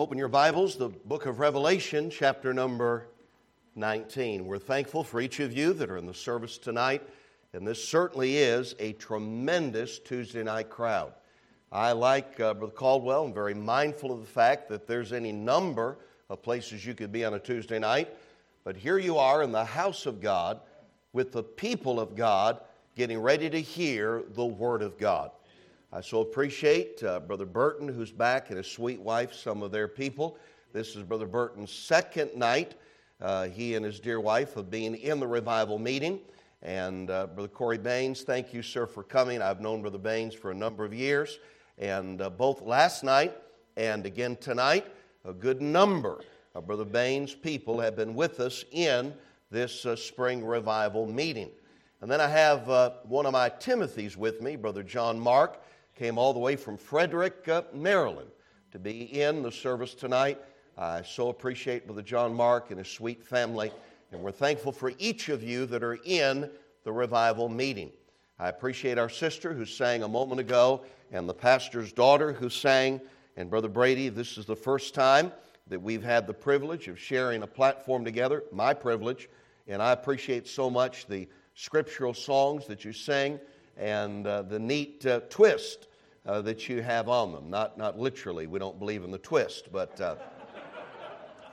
Open your Bibles, the book of Revelation, chapter number 19. We're thankful for each of you that are in the service tonight, and this certainly is a tremendous Tuesday night crowd. I, like uh, Brother Caldwell, am very mindful of the fact that there's any number of places you could be on a Tuesday night, but here you are in the house of God with the people of God getting ready to hear the Word of God. I so appreciate uh, Brother Burton, who's back, and his sweet wife, some of their people. This is Brother Burton's second night. Uh, he and his dear wife have been in the revival meeting. And uh, Brother Corey Baines, thank you, sir, for coming. I've known Brother Baines for a number of years. And uh, both last night and again tonight, a good number of Brother Baines' people have been with us in this uh, spring revival meeting. And then I have uh, one of my Timothys with me, Brother John Mark came all the way from Frederick, uh, Maryland, to be in the service tonight. I so appreciate Brother John Mark and his sweet family, and we're thankful for each of you that are in the revival meeting. I appreciate our sister who sang a moment ago, and the pastor's daughter who sang. And Brother Brady, this is the first time that we've had the privilege of sharing a platform together, my privilege, and I appreciate so much the scriptural songs that you sing and uh, the neat uh, twist uh, that you have on them. Not, not literally, we don't believe in the twist, but. Uh,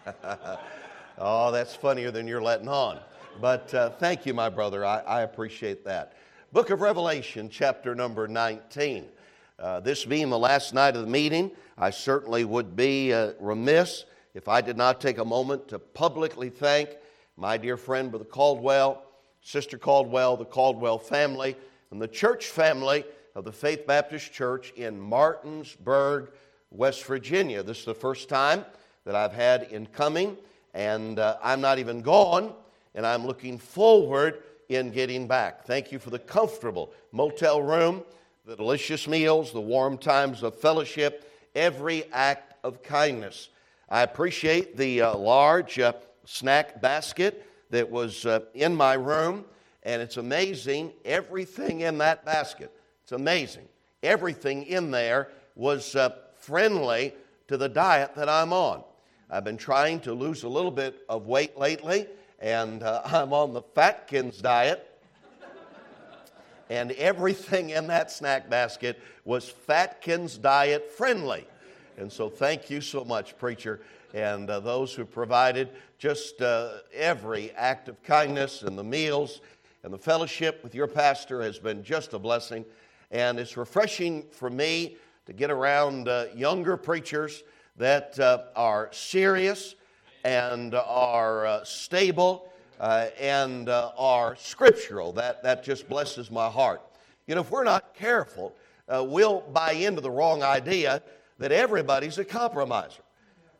oh, that's funnier than you're letting on. But uh, thank you, my brother. I, I, appreciate that. Book of Revelation, chapter number 19. Uh, this being the last night of the meeting, I certainly would be uh, remiss if I did not take a moment to publicly thank my dear friend, Brother Caldwell, Sister Caldwell, the Caldwell family, and the church family of the Faith Baptist Church in Martinsburg, West Virginia. This is the first time that I've had in coming, and uh, I'm not even gone, and I'm looking forward in getting back. Thank you for the comfortable motel room, the delicious meals, the warm times of fellowship, every act of kindness. I appreciate the uh, large uh, snack basket that was uh, in my room, and it's amazing everything in that basket it's amazing. Everything in there was uh, friendly to the diet that I'm on. I've been trying to lose a little bit of weight lately, and uh, I'm on the Fatkins diet. and everything in that snack basket was Fatkins diet friendly. And so, thank you so much, preacher, and uh, those who provided just uh, every act of kindness and the meals and the fellowship with your pastor has been just a blessing. And it's refreshing for me to get around uh, younger preachers that uh, are serious and are uh, stable uh, and uh, are scriptural. That, that just blesses my heart. You know, if we're not careful, uh, we'll buy into the wrong idea that everybody's a compromiser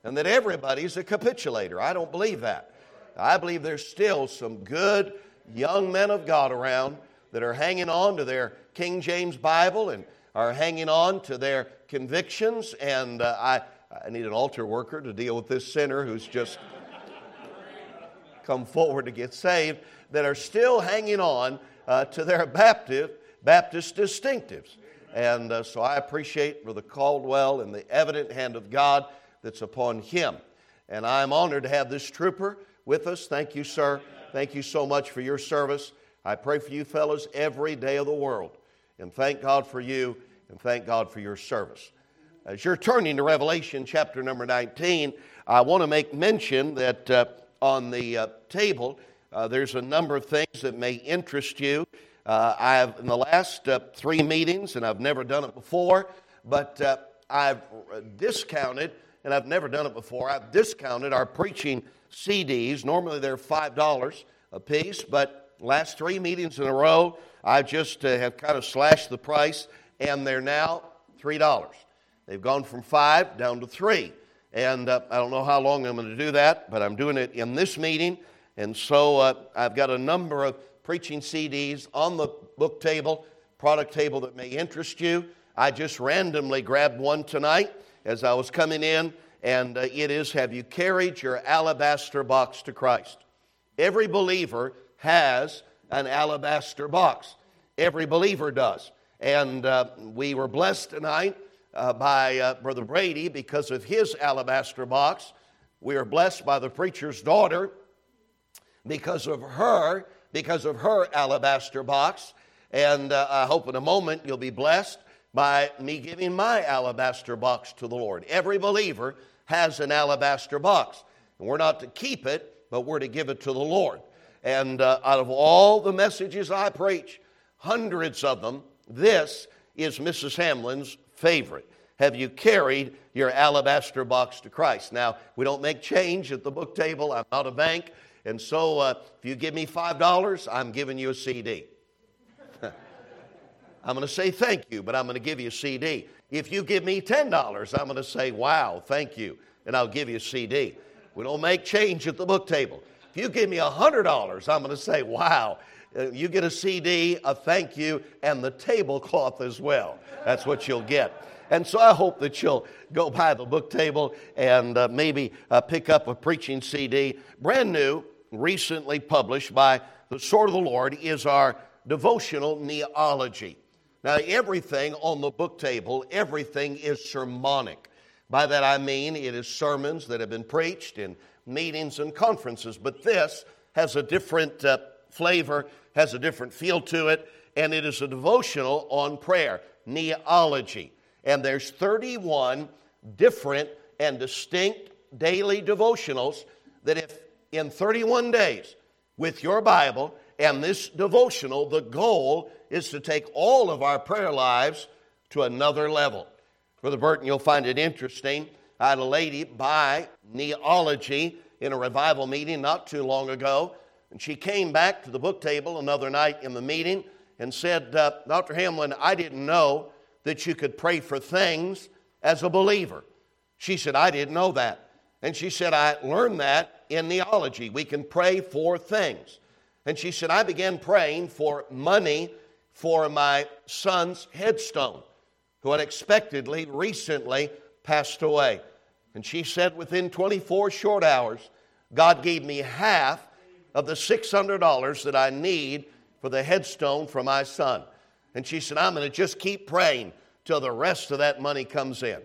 and that everybody's a capitulator. I don't believe that. I believe there's still some good young men of God around that are hanging on to their King James Bible and are hanging on to their convictions. And uh, I, I need an altar worker to deal with this sinner who's just come forward to get saved that are still hanging on uh, to their Baptist, Baptist distinctives. And uh, so I appreciate Brother Caldwell and the evident hand of God that's upon him. And I'm honored to have this trooper with us. Thank you, sir. Thank you so much for your service. I pray for you fellows every day of the world. And thank God for you and thank God for your service. As you're turning to Revelation chapter number 19, I want to make mention that uh, on the uh, table uh, there's a number of things that may interest you. Uh, I've, in the last uh, three meetings, and I've never done it before, but uh, I've discounted, and I've never done it before, I've discounted our preaching CDs. Normally they're $5 a piece, but last three meetings in a row, I just uh, have kind of slashed the price, and they're now $3. They've gone from five down to three. And uh, I don't know how long I'm going to do that, but I'm doing it in this meeting. And so uh, I've got a number of preaching CDs on the book table, product table that may interest you. I just randomly grabbed one tonight as I was coming in, and uh, it is Have You Carried Your Alabaster Box to Christ? Every believer has an alabaster box. Every believer does. And uh, we were blessed tonight uh, by uh, Brother Brady because of his alabaster box. We are blessed by the preacher's daughter because of her, because of her alabaster box. And uh, I hope in a moment you'll be blessed by me giving my alabaster box to the Lord. Every believer has an alabaster box. And we're not to keep it, but we're to give it to the Lord. And uh, out of all the messages I preach, hundreds of them, this is Mrs. Hamlin's favorite. Have you carried your alabaster box to Christ? Now, we don't make change at the book table. I'm not a bank. And so uh, if you give me $5, I'm giving you a CD. I'm going to say thank you, but I'm going to give you a CD. If you give me $10, I'm going to say, wow, thank you, and I'll give you a CD. We don't make change at the book table. You give me $100, I'm going to say, wow, uh, you get a CD, a thank you, and the tablecloth as well. That's what you'll get. And so I hope that you'll go by the book table and uh, maybe uh, pick up a preaching CD. Brand new, recently published by the Sword of the Lord, is our devotional Kneeology. Now, everything on the book table, everything is sermonic. By that I mean it is sermons that have been preached in meetings and conferences, but this has a different uh, flavor, has a different feel to it, and it is a devotional on prayer, Kneeology. And there's 31 different and distinct daily devotionals that if in 31 days with your Bible and this devotional, the goal is to take all of our prayer lives to another level. Brother Burton, you'll find it interesting. I had a lady by Kneeology in a revival meeting not too long ago, and she came back to the book table another night in the meeting and said, uh, Dr. Hamlin, I didn't know that you could pray for things as a believer. She said, I didn't know that. And she said, I learned that in Kneeology. We can pray for things. And she said, I began praying for money for my son's headstone, who unexpectedly recently passed away. And she said, within 24 short hours, God gave me half of the $600 that I need for the headstone for my son. And she said, I'm going to just keep praying till the rest of that money comes in.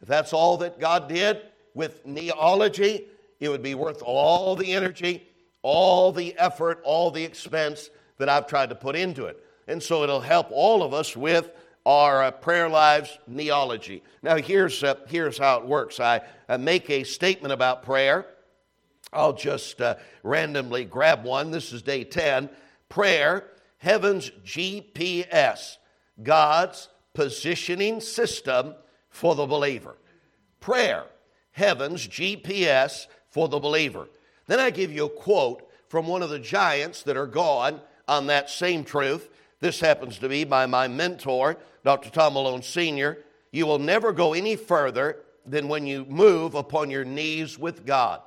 If that's all that God did with Kneeology, it would be worth all the energy all the effort, all the expense that I've tried to put into it. And so it'll help all of us with our uh, prayer lives Kneeology. Now, here's, uh, here's how it works I, I, make a statement about prayer. I'll just uh, randomly grab one. This is day 10. Prayer, heaven's GPS, God's positioning system for the believer. Prayer, heaven's GPS for the believer. Then I give you a quote from one of the giants that are gone on that same truth. This happens to be by my mentor, Dr. Tom Malone Sr. You will never go any further than when you move upon your knees with God.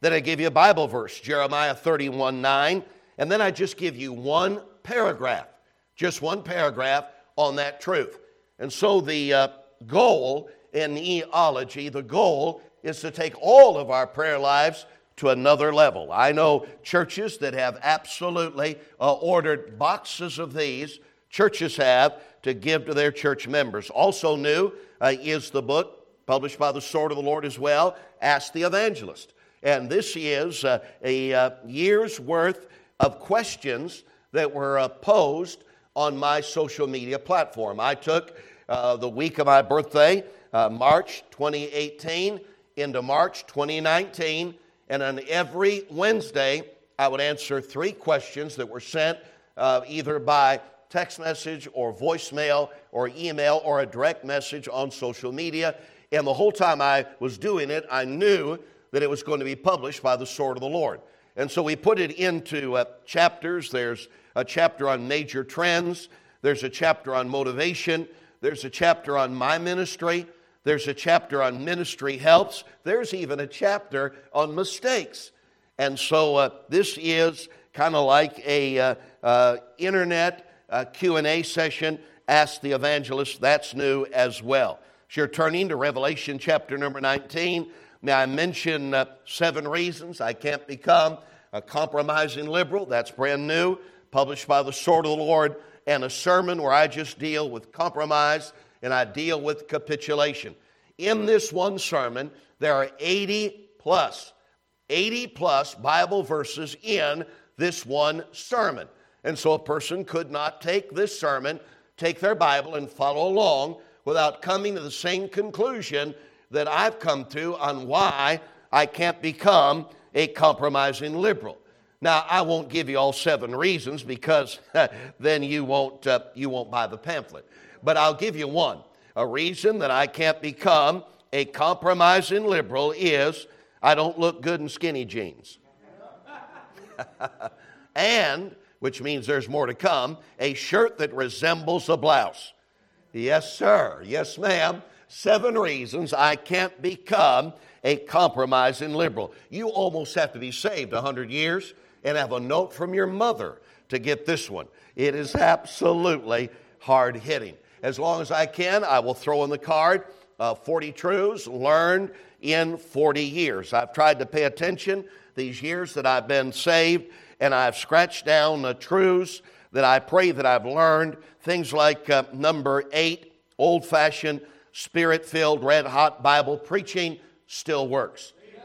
Then I give you a Bible verse, Jeremiah 31 9, and then I just give you one paragraph, just one paragraph on that truth. And so the uh, goal in eology, the goal is to take all of our prayer lives to another level. I know churches that have absolutely uh, ordered boxes of these. Churches have to give to their church members. Also, new uh, is the book published by the Sword of the Lord as well, Ask the Evangelist. And this is uh, a uh, year's worth of questions that were uh, posed on my social media platform. I took uh, the week of my birthday, March 2018, into March 2019 and on every Wednesday, I would answer three questions that were sent uh, either by text message or voicemail or email or a direct message on social media. And the whole time I was doing it, I knew that it was going to be published by the sword of the Lord. And so we put it into uh, chapters. There's a chapter on major trends, there's a chapter on motivation, there's a chapter on my ministry, there's a chapter on ministry helps. There's even a chapter on mistakes. And so uh, this is kind of like a uh, uh, internet uh, Q&A session. Ask the evangelist. That's new as well. So you're turning to Revelation chapter number 19. may I mention uh, seven reasons I can't become a compromising liberal. That's brand new, published by the Sword of the Lord, and a sermon where I just deal with compromise and I deal with capitulation. In this one sermon, there are 80 plus, 80 plus Bible verses in this one sermon. And so a person could not take this sermon, take their Bible, and follow along without coming to the same conclusion that I've come to on why I can't become a compromising liberal. Now, I won't give you all seven reasons because then you won't, uh, you won't buy the pamphlet. But I'll give you one. A reason that I can't become a compromising liberal is I don't look good in skinny jeans. and, which means there's more to come, a shirt that resembles a blouse. Yes, sir. Yes, ma'am. Seven reasons I can't become a compromising liberal. You almost have to be saved 100 years and have a note from your mother to get this one. It is absolutely hard hitting. As long as I can, I will throw in the card uh, 40 truths learned in 40 years. I've tried to pay attention these years that I've been saved, and I've scratched down the truths that I pray that I've learned. Things like uh, number eight, old fashioned, spirit filled, red hot Bible preaching still works. Amen.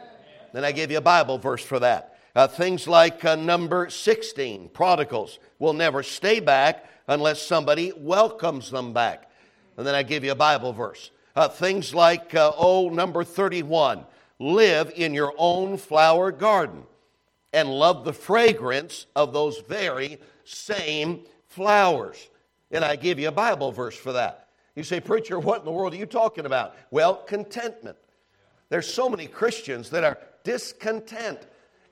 Then I give you a Bible verse for that. Uh, things like uh, number 16, prodigals will never stay back unless somebody welcomes them back. And then I give you a Bible verse. Uh, things like, uh, oh, number 31, live in your own flower garden and love the fragrance of those very same flowers. And I give you a Bible verse for that. You say, Preacher, what in the world are you talking about? Well, contentment. There's so many Christians that are discontent.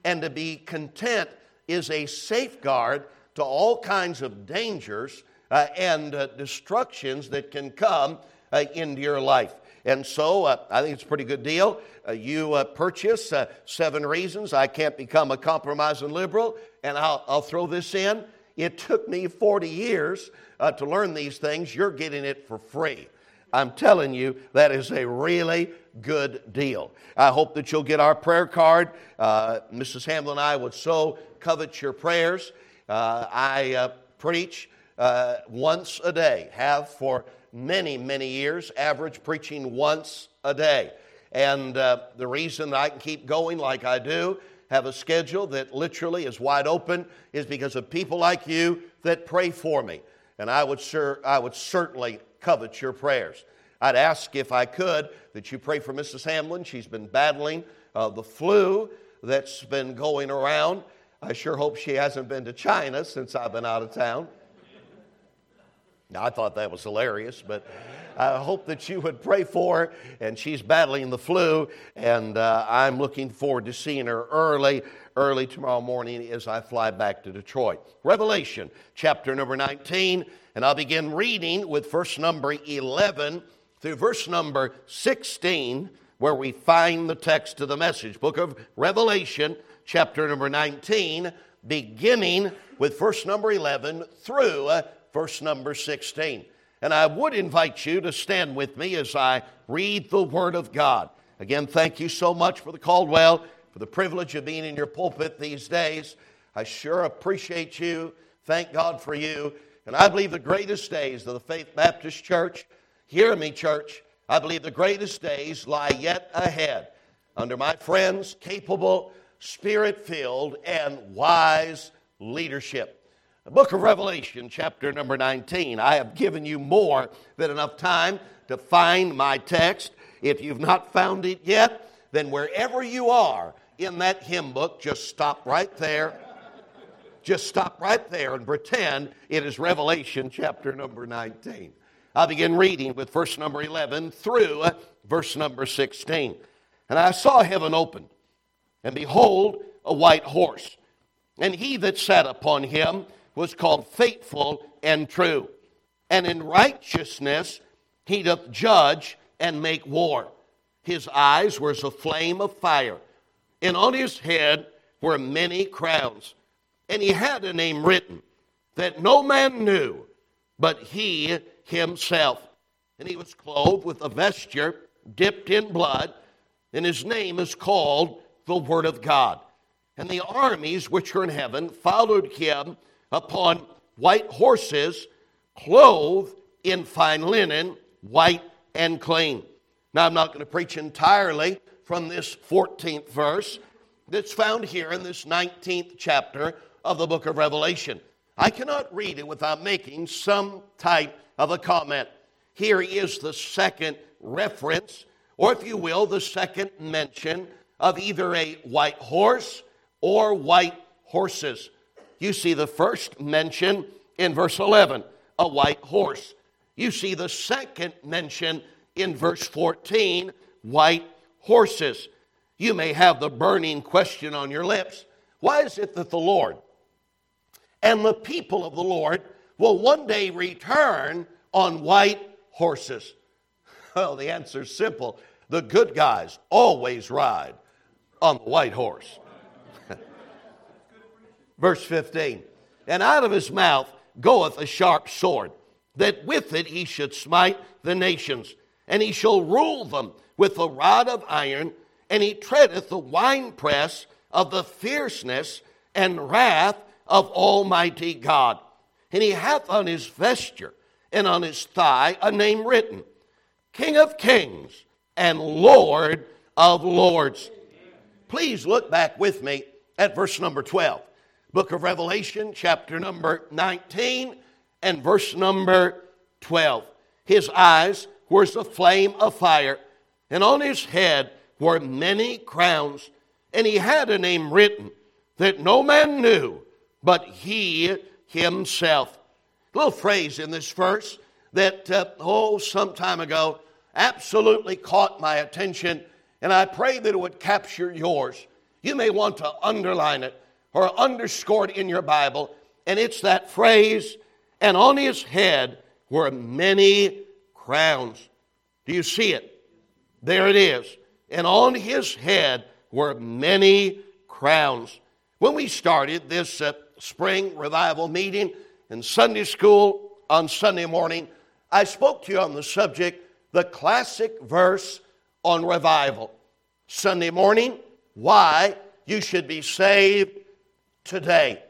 And to be content is a safeguard to all kinds of dangers uh, and uh, destructions that can come uh, into your life. And so uh, I think it's a pretty good deal. Uh, you uh, purchase Seven Reasons I Can't Become a Compromising Liberal, and I'll, I'll throw this in. It took me 40 years to learn these things. You're getting it for free. I'm telling you, that is a really good deal. I hope that you'll get our prayer card. Uh, Mrs. Hamlin and I would so covet your prayers. Uh, I uh, preach uh, once a day, have for many, many years, average preaching once a day. And uh, the reason that I can keep going like I do, have a schedule that literally is wide open, is because of people like you that pray for me. And I would, sure, I would certainly covet your prayers. I'd ask if I could that you pray for Mrs. Hamlin. She's been battling uh, the flu that's been going around. I sure hope she hasn't been to China since I've been out of town. Now, I thought that was hilarious, but I hope that you would pray for her. And she's battling the flu, and uh, I'm looking forward to seeing her early, early tomorrow morning as I fly back to Detroit. Revelation chapter number 19, and I'll begin reading with verse number 11 through verse number 16, where we find the text of the message. Book of Revelation, chapter number 19, beginning with verse number 11 through uh, verse number 16. And I would invite you to stand with me as I read the Word of God. Again, thank you so much for the Caldwell, for the privilege of being in your pulpit these days. I sure appreciate you. Thank God for you. And I believe the greatest days of the Faith Baptist Church Hear me, church. I believe the greatest days lie yet ahead under my friends' capable, spirit filled, and wise leadership. The book of Revelation, chapter number 19. I have given you more than enough time to find my text. If you've not found it yet, then wherever you are in that hymn book, just stop right there. Just stop right there and pretend it is Revelation chapter number 19. I'll begin reading with verse number 11 through verse number 16. And I saw heaven open, and behold, a white horse. And he that sat upon him was called faithful and true. And in righteousness he doth judge and make war. His eyes were as a flame of fire, and on his head were many crowns. And he had a name written that no man knew but he himself. And he was clothed with a vesture dipped in blood, and his name is called the Word of God. And the armies which are in heaven followed him upon white horses, clothed in fine linen, white and clean. Now, I'm not going to preach entirely from this 14th verse that's found here in this 19th chapter of the book of Revelation. I cannot read it without making some type of a comment. Here is the second reference, or if you will, the second mention of either a white horse or white horses. You see the first mention in verse 11, a white horse. You see the second mention in verse 14, white horses. You may have the burning question on your lips why is it that the Lord and the people of the Lord will one day return on white horses? Well, the answer is simple. The good guys always ride on the white horse. Verse 15 And out of his mouth goeth a sharp sword, that with it he should smite the nations, and he shall rule them with a rod of iron, and he treadeth the winepress of the fierceness and wrath of Almighty God. And he hath on his vesture and on his thigh a name written King of Kings and Lord of Lords. Please look back with me at verse number 12. Book of Revelation, chapter number 19 and verse number 12. His eyes were as a flame of fire, and on his head were many crowns, and he had a name written that no man knew but he himself. A little phrase in this verse that, uh, oh, some time ago absolutely caught my attention, and I pray that it would capture yours. You may want to underline it or underscored in your Bible, and it's that phrase, and on his head were many crowns. Do you see it? There it is. And on his head were many crowns. When we started this uh, spring revival meeting in Sunday school on Sunday morning, I spoke to you on the subject, the classic verse on revival. Sunday morning, why you should be saved today.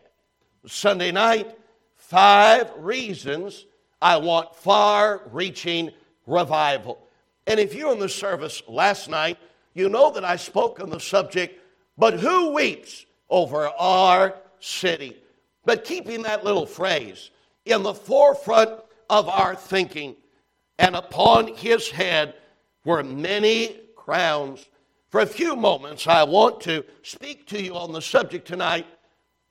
Sunday night, five reasons I want far reaching revival. And if you're in the service last night, you know that I spoke on the subject, but who weeps over our city? But keeping that little phrase in the forefront of our thinking, and upon his head were many crowns. For a few moments, I want to speak to you on the subject tonight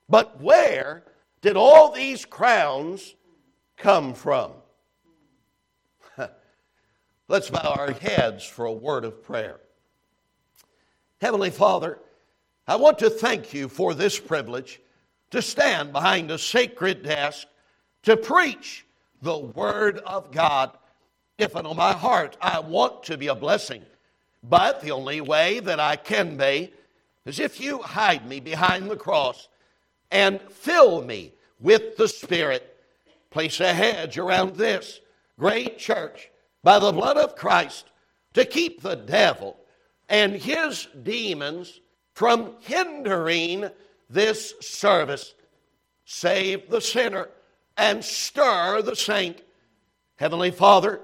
but where did all these crowns come from? Let's bow our heads for a word of prayer. Heavenly Father, I want to thank you for this privilege to stand behind a sacred desk to preach the Word of God. If in my heart I want to be a blessing, but the only way that I can be is if you hide me behind the cross and fill me with the Spirit. Place a hedge around this great church by the blood of Christ to keep the devil and his demons from hindering this service. Save the sinner and stir the saint. Heavenly Father,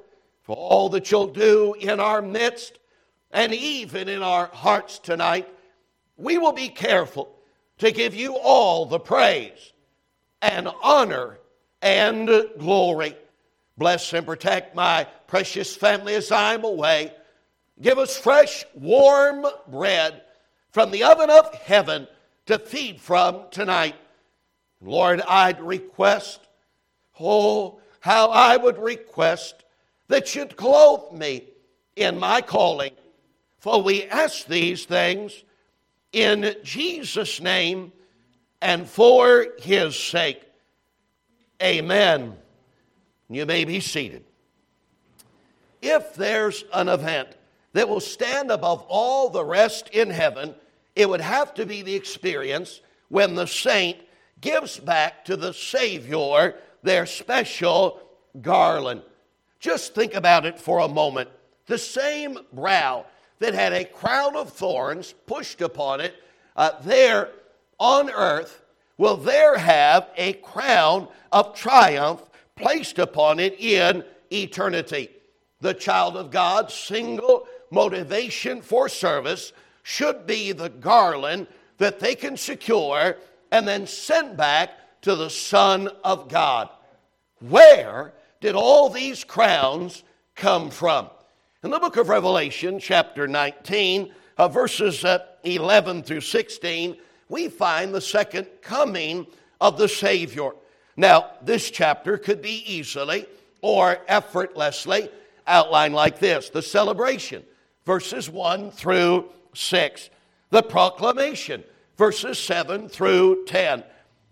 for all that you'll do in our midst and even in our hearts tonight, we will be careful to give you all the praise and honor and glory. Bless and protect my precious family as I'm away. Give us fresh, warm bread from the oven of heaven to feed from tonight. Lord, I'd request, oh, how I would request that you'd clothe me in my calling. For we ask these things in Jesus' name and for his sake. Amen. You may be seated. If there's an event that will stand above all the rest in heaven, it would have to be the experience when the saint gives back to the Savior their special garland. Just think about it for a moment. The same brow that had a crown of thorns pushed upon it, uh, there on earth will there have a crown of triumph placed upon it in eternity. the child of God's single motivation for service should be the garland that they can secure and then send back to the Son of God. Where did all these crowns come from? In the book of Revelation, chapter 19, uh, verses uh, 11 through 16, we find the second coming of the Savior. Now, this chapter could be easily or effortlessly outlined like this the celebration, verses 1 through 6, the proclamation, verses 7 through 10,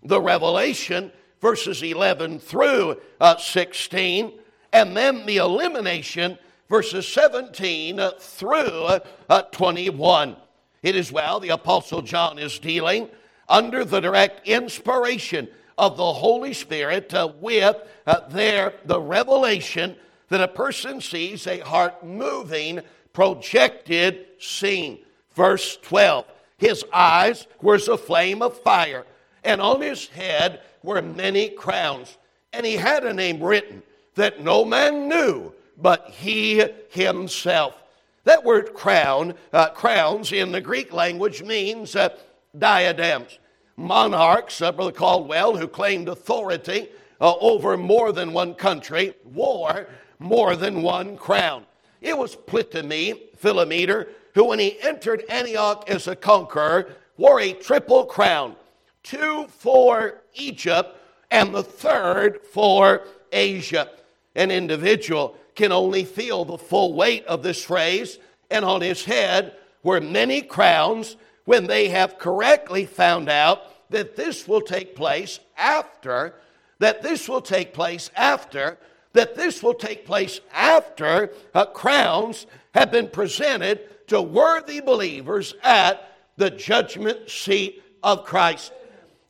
the revelation, verses 11 through uh, 16, and then the elimination, verses 17 through uh, 21. It is well, the Apostle John is dealing under the direct inspiration of the Holy Spirit uh, with uh, there the revelation that a person sees a heart moving, projected scene. Verse 12 His eyes were as a flame of fire, and on his head were many crowns. And he had a name written that no man knew but he himself. That word crown, uh, crowns in the Greek language means uh, diadems. Monarchs, uh, Brother Caldwell, who claimed authority uh, over more than one country, wore more than one crown. It was Ptolemy, Philometor, who, when he entered Antioch as a conqueror, wore a triple crown two for Egypt, and the third for Asia. An individual can only feel the full weight of this phrase, and on his head were many crowns when they have correctly found out that this will take place after, that this will take place after, that this will take place after uh, crowns have been presented to worthy believers at the judgment seat of Christ.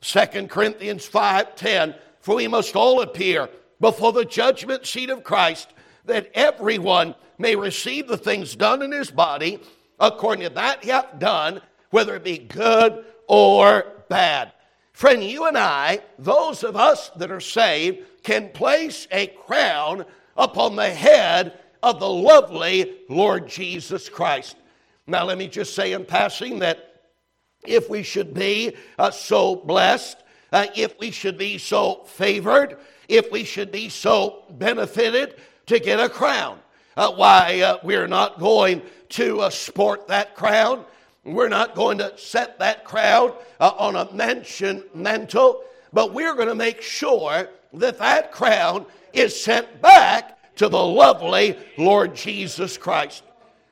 2 Corinthians 5:10 For we must all appear before the judgment seat of Christ that everyone may receive the things done in his body according to that he hath done whether it be good or bad. Friend, you and I, those of us that are saved, can place a crown upon the head of the lovely Lord Jesus Christ. Now, let me just say in passing that if we should be uh, so blessed, uh, if we should be so favored, if we should be so benefited to get a crown, uh, why uh, we're not going to uh, sport that crown. We're not going to set that crown uh, on a mansion mantle, but we're going to make sure that that crown is sent back to the lovely Lord Jesus Christ.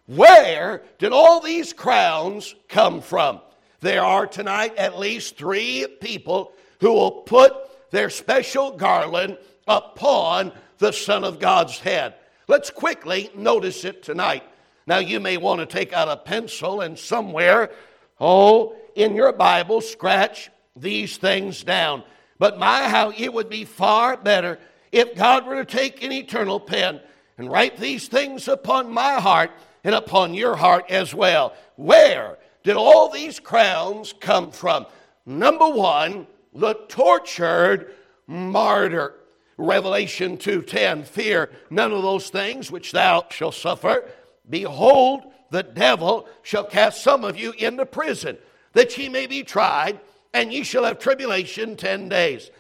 Where did all these crowns come from? There are tonight at least three people who will put their special garland upon the Son of God's head. Let's quickly notice it tonight. Now, you may want to take out a pencil and somewhere, oh, in your Bible, scratch these things down. But my, how it would be far better if God were to take an eternal pen and write these things upon my heart and upon your heart as well. Where did all these crowns come from? Number one, the tortured martyr. Revelation 2:10 Fear none of those things which thou shalt suffer behold the devil shall cast some of you into prison that ye may be tried and ye shall have tribulation 10 days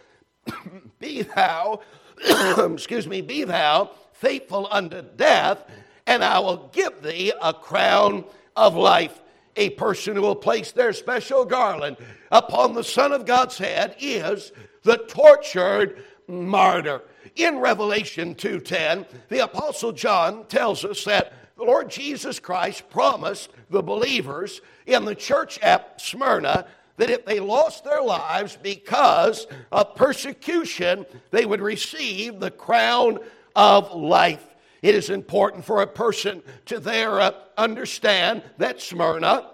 be thou excuse me be thou faithful unto death and I will give thee a crown of life a person who will place their special garland upon the Son of God's head is the tortured martyr. In Revelation 2:10, the apostle John tells us that the Lord Jesus Christ promised the believers in the church at Smyrna that if they lost their lives because of persecution, they would receive the crown of life. It is important for a person to there uh, understand that Smyrna,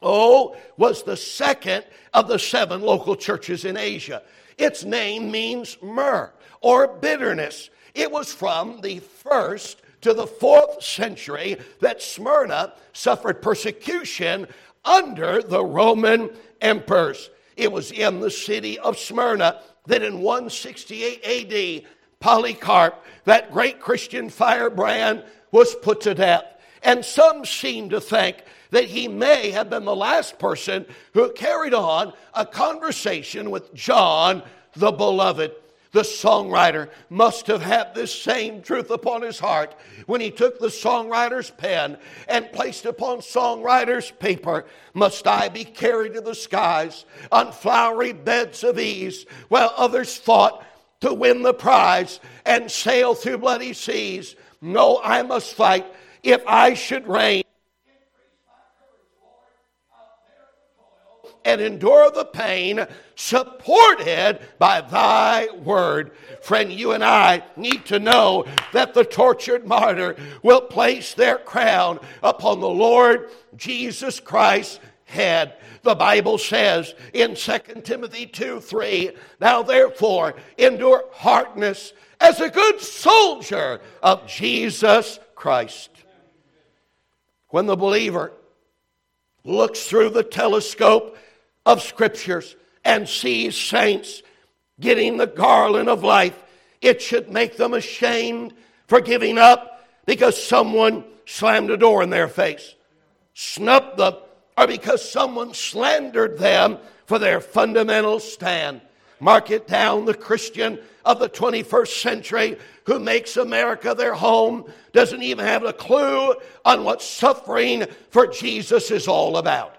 oh, was the second of the seven local churches in Asia. Its name means myrrh or bitterness. It was from the first to the fourth century that Smyrna suffered persecution under the Roman emperors. It was in the city of Smyrna that in 168 AD, Polycarp, that great Christian firebrand, was put to death. And some seem to think that he may have been the last person who carried on a conversation with John the Beloved. The songwriter must have had this same truth upon his heart when he took the songwriter's pen and placed upon songwriter's paper, Must I be carried to the skies on flowery beds of ease, while others fought to win the prize and sail through bloody seas? No, I must fight if I should reign. and endure the pain supported by thy word. Friend, you and I need to know that the tortured martyr will place their crown upon the Lord Jesus Christ's head. The Bible says in 2 Timothy 2 3, Now therefore endure hardness as a good soldier of Jesus Christ. When the believer looks through the telescope of scriptures and sees saints getting the garland of life, it should make them ashamed for giving up because someone slammed a door in their face, snubbed them, or because someone slandered them for their fundamental stand. Mark it down, the Christian of the 21st century who makes America their home doesn't even have a clue on what suffering for Jesus is all about.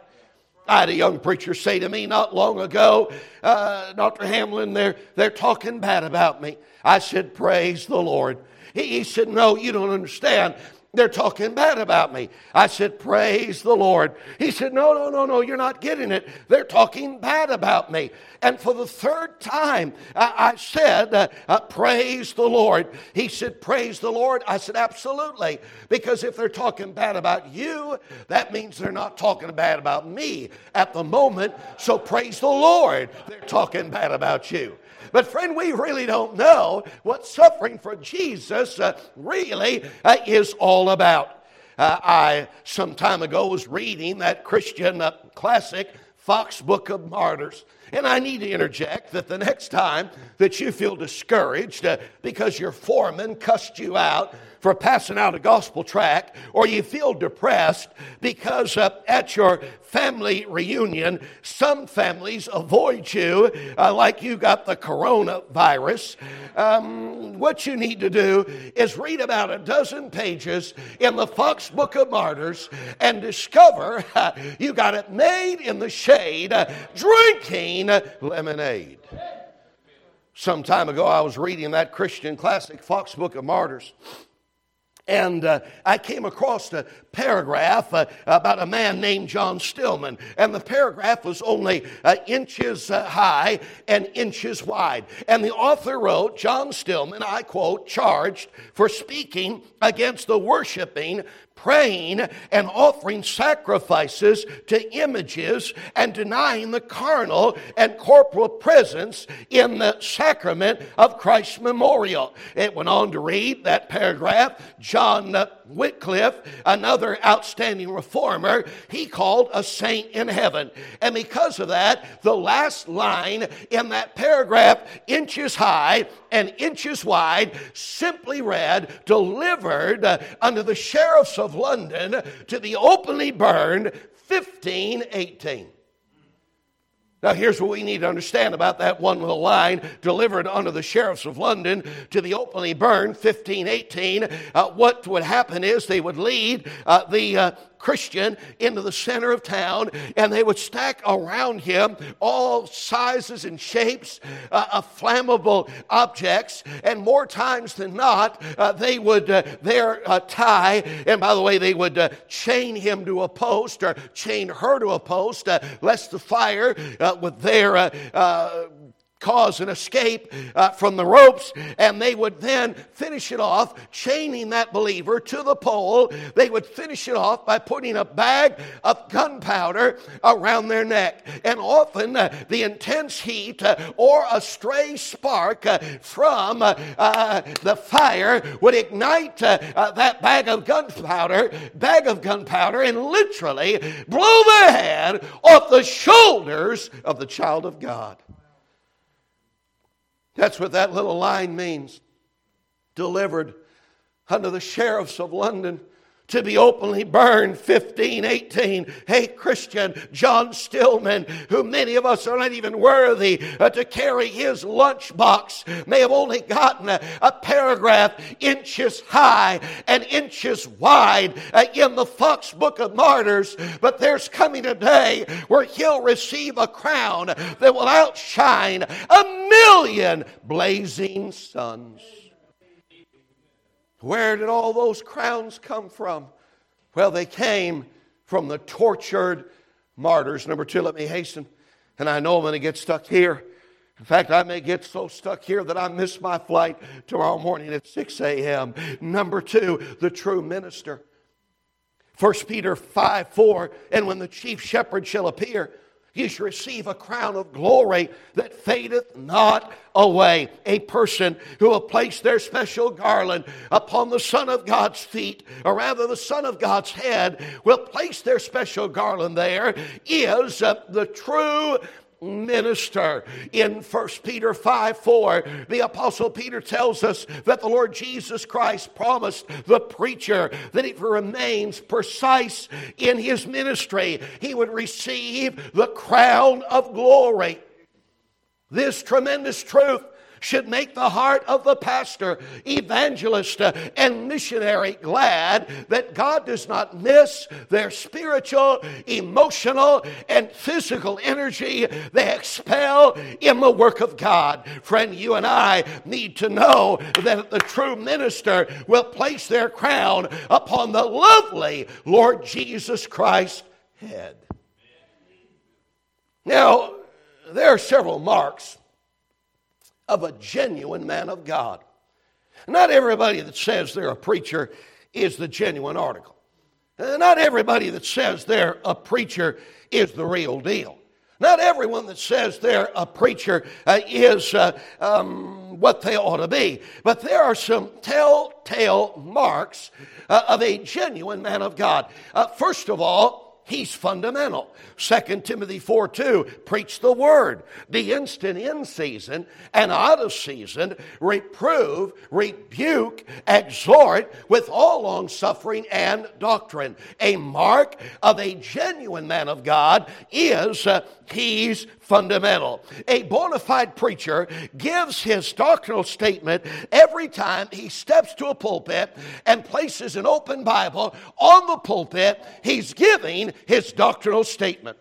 I had a young preacher say to me not long ago, uh, Dr. Hamlin, they're, they're talking bad about me. I said, Praise the Lord. He, he said, No, you don't understand. They're talking bad about me. I said, Praise the Lord. He said, No, no, no, no, you're not getting it. They're talking bad about me. And for the third time, I, I said, uh, uh, Praise the Lord. He said, Praise the Lord. I said, Absolutely. Because if they're talking bad about you, that means they're not talking bad about me at the moment. So praise the Lord. They're talking bad about you. But, friend, we really don't know what suffering for Jesus uh, really uh, is all about. Uh, I, some time ago, was reading that Christian uh, classic, Fox Book of Martyrs. And I need to interject that the next time that you feel discouraged uh, because your foreman cussed you out for passing out a gospel tract, or you feel depressed because uh, at your family reunion, some families avoid you uh, like you got the coronavirus, um, what you need to do is read about a dozen pages in the Fox Book of Martyrs and discover you got it made in the shade, uh, drinking lemonade. Some time ago, I was reading that Christian classic, Fox Book of Martyrs. And uh, I came across a paragraph uh, about a man named John Stillman. And the paragraph was only uh, inches uh, high and inches wide. And the author wrote, John Stillman, I quote, charged for speaking against the worshiping praying and offering sacrifices to images and denying the carnal and corporal presence in the sacrament of Christ's memorial. It went on to read that paragraph. John Wycliffe, another outstanding reformer, he called a saint in heaven. And because of that, the last line in that paragraph, inches high and inches wide, simply read, delivered under the sheriffs of London to be openly burned 1518. Now, here's what we need to understand about that one little line delivered under the sheriffs of London to the openly burned, 1518. Uh, what would happen is they would lead uh, the uh, Christian into the center of town, and they would stack around him all sizes and shapes uh, of flammable objects. And more times than not, uh, they would uh, there uh, tie, and by the way, they would uh, chain him to a post or chain her to a post, uh, lest the fire with their cause an escape uh, from the ropes, and they would then finish it off, chaining that believer to the pole. They would finish it off by putting a bag of gunpowder around their neck. And often uh, the intense heat uh, or a stray spark uh, from uh, uh, the fire would ignite that bag of gunpowder, bag of gunpowder, and literally blow the head off the shoulders of the child of God. That's what that little line means. delivered unto the sheriffs of London to be openly burned 15 18 hey christian john stillman who many of us are not even worthy uh, to carry his lunchbox may have only gotten a, a paragraph inches high and inches wide uh, in the fox book of martyrs. But there's coming a day where he'll receive a crown that will outshine a million blazing suns where did all those crowns come from? Well, they came from the tortured martyrs. Number two, let me hasten. And I know I'm going to get stuck here. In fact, I may get so stuck here that I miss my flight tomorrow morning at 6 a.m. Number two, the true minister. 1 Peter 5 4, and when the chief shepherd shall appear, you shall receive a crown of glory that fadeth not away. A person who will place their special garland upon the Son of God's feet, or rather the Son of God's head, will place their special garland there, is uh, the true minister. In 1 Peter 5 4, the Apostle Peter tells us that the Lord Jesus Christ promised the preacher that if he remains precise in his ministry, he would receive the crown of glory. This tremendous truth should make the heart of the pastor, evangelist, uh, and missionary glad that God does not miss their spiritual, emotional, and physical energy they expel in the work of God. Friend, you and I need to know that the true minister will place their crown upon the lovely Lord Jesus Christ's head. Now, there are several marks of a genuine man of God. Not everybody that says they're a preacher is the genuine article. Uh, not everybody that says they're a preacher is the real deal. Not everyone that says they're a preacher uh, is uh, um, what they ought to be. But there are some telltale marks uh, of a genuine man of God. Uh, first of all, He's fundamental. 2 Timothy 4 2, preach the word. Be instant in season and out of season, reprove, rebuke, exhort with all long suffering and doctrine. A mark of a genuine man of God is uh, he's fundamental. A bona fide preacher gives his doctrinal statement every time he steps to a pulpit and places an open Bible on the pulpit. He's giving his doctrinal statement.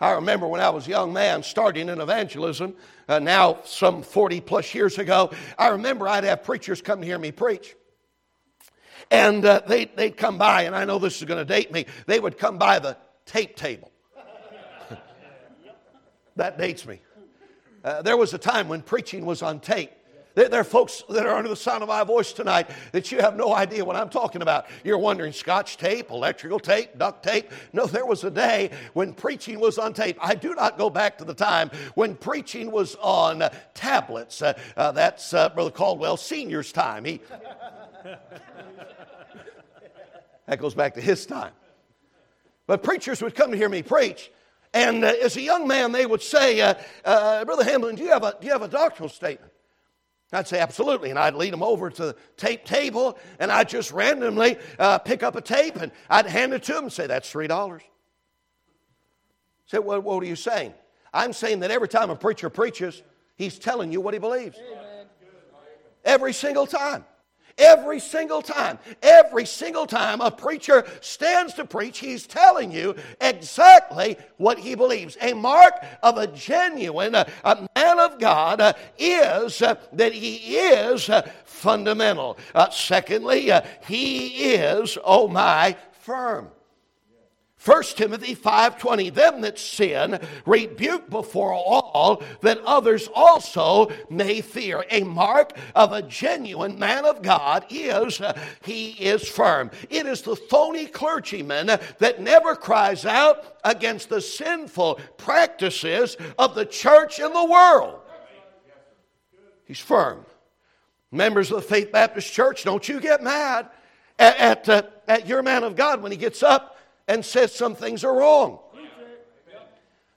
I remember when I was a young man starting in evangelism, uh, now some 40 plus years ago, I remember I'd have preachers come to hear me preach. And uh, they, they'd come by, and I know this is going to date me, they would come by the tape table. that dates me. Uh, there was a time when preaching was on tape. There, are folks that are under the sound of my voice tonight that you have no idea what I'm talking about. You're wondering scotch tape, electrical tape, duct tape. No, there was a day when preaching was on tape. I do not go back to the time when preaching was on tablets. Uh, uh, that's uh, Brother Caldwell Senior's time. He, that goes back to his time. But preachers would come to hear me preach. And uh, as a young man, they would say, uh, Brother Hamblin, do you, have a, do you have a doctrinal statement? I'd say, absolutely. And I'd lead them over to the tape table, and I'd just randomly uh, pick up a tape, and I'd hand it to them and say, that's $3. Say, well, what are you saying? I'm saying that every time a preacher preaches, he's telling you what he believes. Amen. Every single time. Every single time, every single time a preacher stands to preach, he's telling you exactly what he believes. A mark of a genuine uh, a man of God uh, is uh, that he is fundamental. Secondly, he is, oh my, firm. 1 Timothy 5:20 them that sin rebuke before all that others also may fear. A mark of a genuine man of God is uh, he is firm. It is the phony clergyman that never cries out against the sinful practices of the church and the world. He's firm. Members of the Faith Baptist Church don't you get mad at, at, uh, at your man of God when he gets up and says some things are wrong.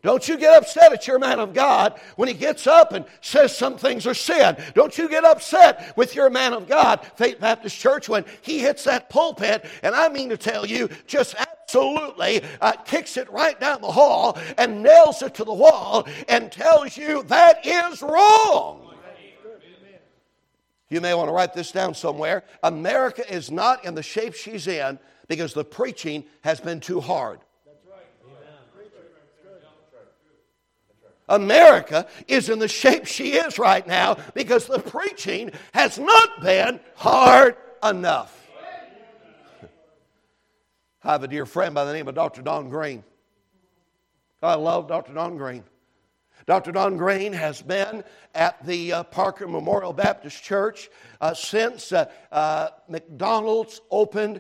Don't you get upset at your man of God when he gets up and says some things are sin. Don't you get upset with your man of God, Faith Baptist Church, when he hits that pulpit, and I mean to tell you, just absolutely uh, kicks it right down the hall and nails it to the wall and tells you that is wrong. You may want to write this down somewhere. America is not in the shape she's in because the preaching has been too hard. America is in the shape she is right now because the preaching has not been hard enough. I have a dear friend by the name of Dr. Don Green. I love Dr. Don Green. Dr. Don Green has been at the uh, Parker Memorial Baptist Church uh, since uh, uh McDonald's opened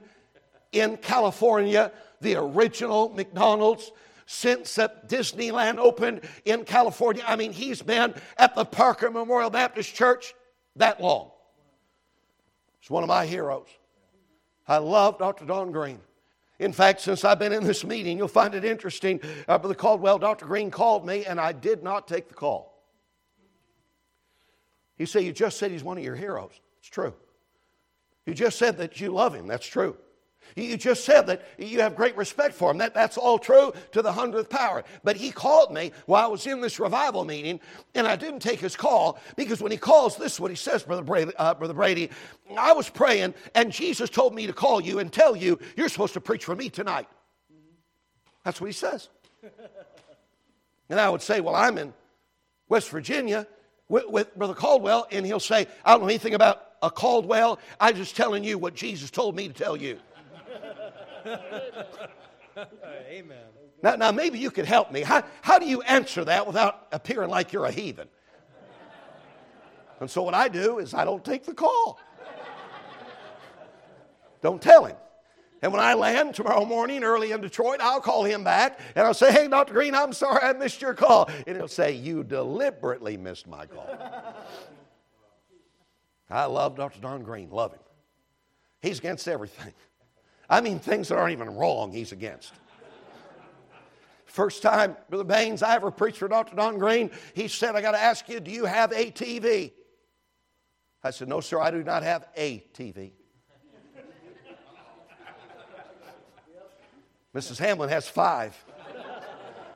in California, the original McDonald's since uh, Disneyland opened in California. I mean, he's been at the Parker Memorial Baptist Church that long. He's one of my heroes. I love Dr. Don Green. In fact, since I've been in this meeting, you'll find it interesting. Uh, Brother Caldwell, Dr. Green called me, and I did not take the call. He said, You just said he's one of your heroes. It's true. You just said that you love him. That's true. You just said that you have great respect for him. That, that's all true to the hundredth power. But he called me while I was in this revival meeting, and I didn't take his call because when he calls, this is what he says, Brother Brady. Uh, Brother Brady I was praying, and Jesus told me to call you and tell you you're supposed to preach for me tonight. That's what he says. And I would say, Well, I'm in West Virginia with, with Brother Caldwell, and he'll say, I don't know anything about a Caldwell. I'm just telling you what Jesus told me to tell you. Amen. Now, now, maybe you could help me. How, how do you answer that without appearing like you're a heathen? And so, what I do is I don't take the call. Don't tell him. And when I land tomorrow morning early in Detroit, I'll call him back and I'll say, Hey, Dr. Green, I'm sorry I missed your call. And he'll say, You deliberately missed my call. I love Dr. Don Green, love him. He's against everything. I mean, things that aren't even wrong, he's against. First time, Brother Baines, I ever preached for Dr. Don Green, he said, I got to ask you, do you have a TV? I said, No, sir, I do not have a TV. Mrs. Hamlin has five,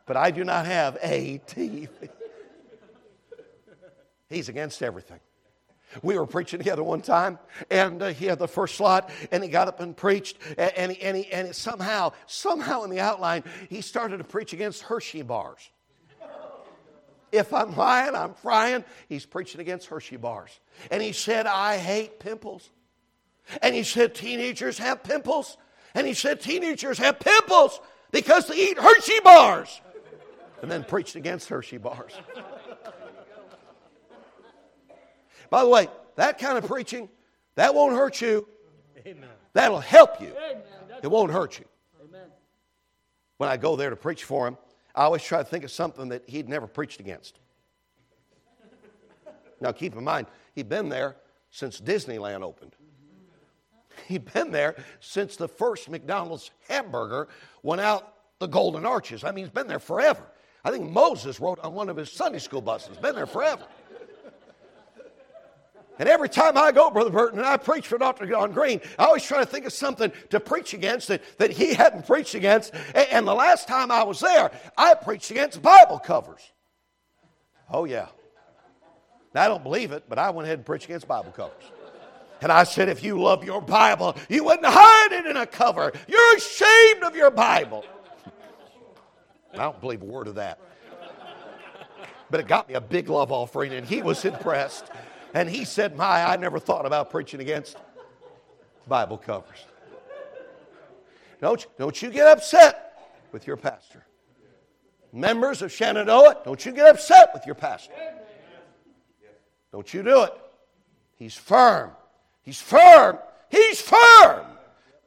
but I do not have a TV. He's against everything. We were preaching together one time, and uh, he had the first slot, and he got up and preached, and, and, he, and, he, and somehow, somehow in the outline, he started to preach against Hershey bars. If I'm lying, I'm frying. He's preaching against Hershey bars. And he said, I hate pimples. And he said, teenagers have pimples. And he said, teenagers have pimples because they eat Hershey bars. And then preached against Hershey bars. By the way, that kind of preaching, that won't hurt you. Amen. That'll help you. It won't hurt you. Amen. When I go there to preach for him, I always try to think of something that he'd never preached against. now, keep in mind, he'd been there since Disneyland opened. He'd been there since the first McDonald's hamburger went out the Golden Arches. I mean, he's been there forever. I think Moses wrote on one of his Sunday school buses, been there forever. And every time I go, Brother Burton, and I preach for Dr. John Green, I always try to think of something to preach against that, that he hadn't preached against. And, and the last time I was there, I preached against Bible covers. Oh, yeah. Now, I don't believe it, but I went ahead and preached against Bible covers. And I said, if you love your Bible, you wouldn't hide it in a cover. You're ashamed of your Bible. I don't believe a word of that. But it got me a big love offering, and he was impressed. And he said, My, I never thought about preaching against Bible covers. Don't, don't you get upset with your pastor. Members of Shenandoah, don't you get upset with your pastor. Don't you do it. He's firm. He's firm. He's firm.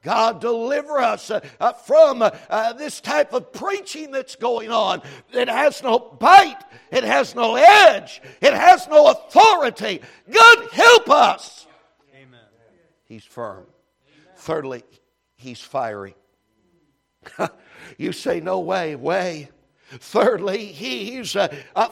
God, deliver us uh, uh, from uh, this type of preaching that's going on. It has no bite, it has no edge, it has no authority. God, help us. Amen. He's firm. Thirdly, he's fiery. you say, No way, way. Thirdly, he's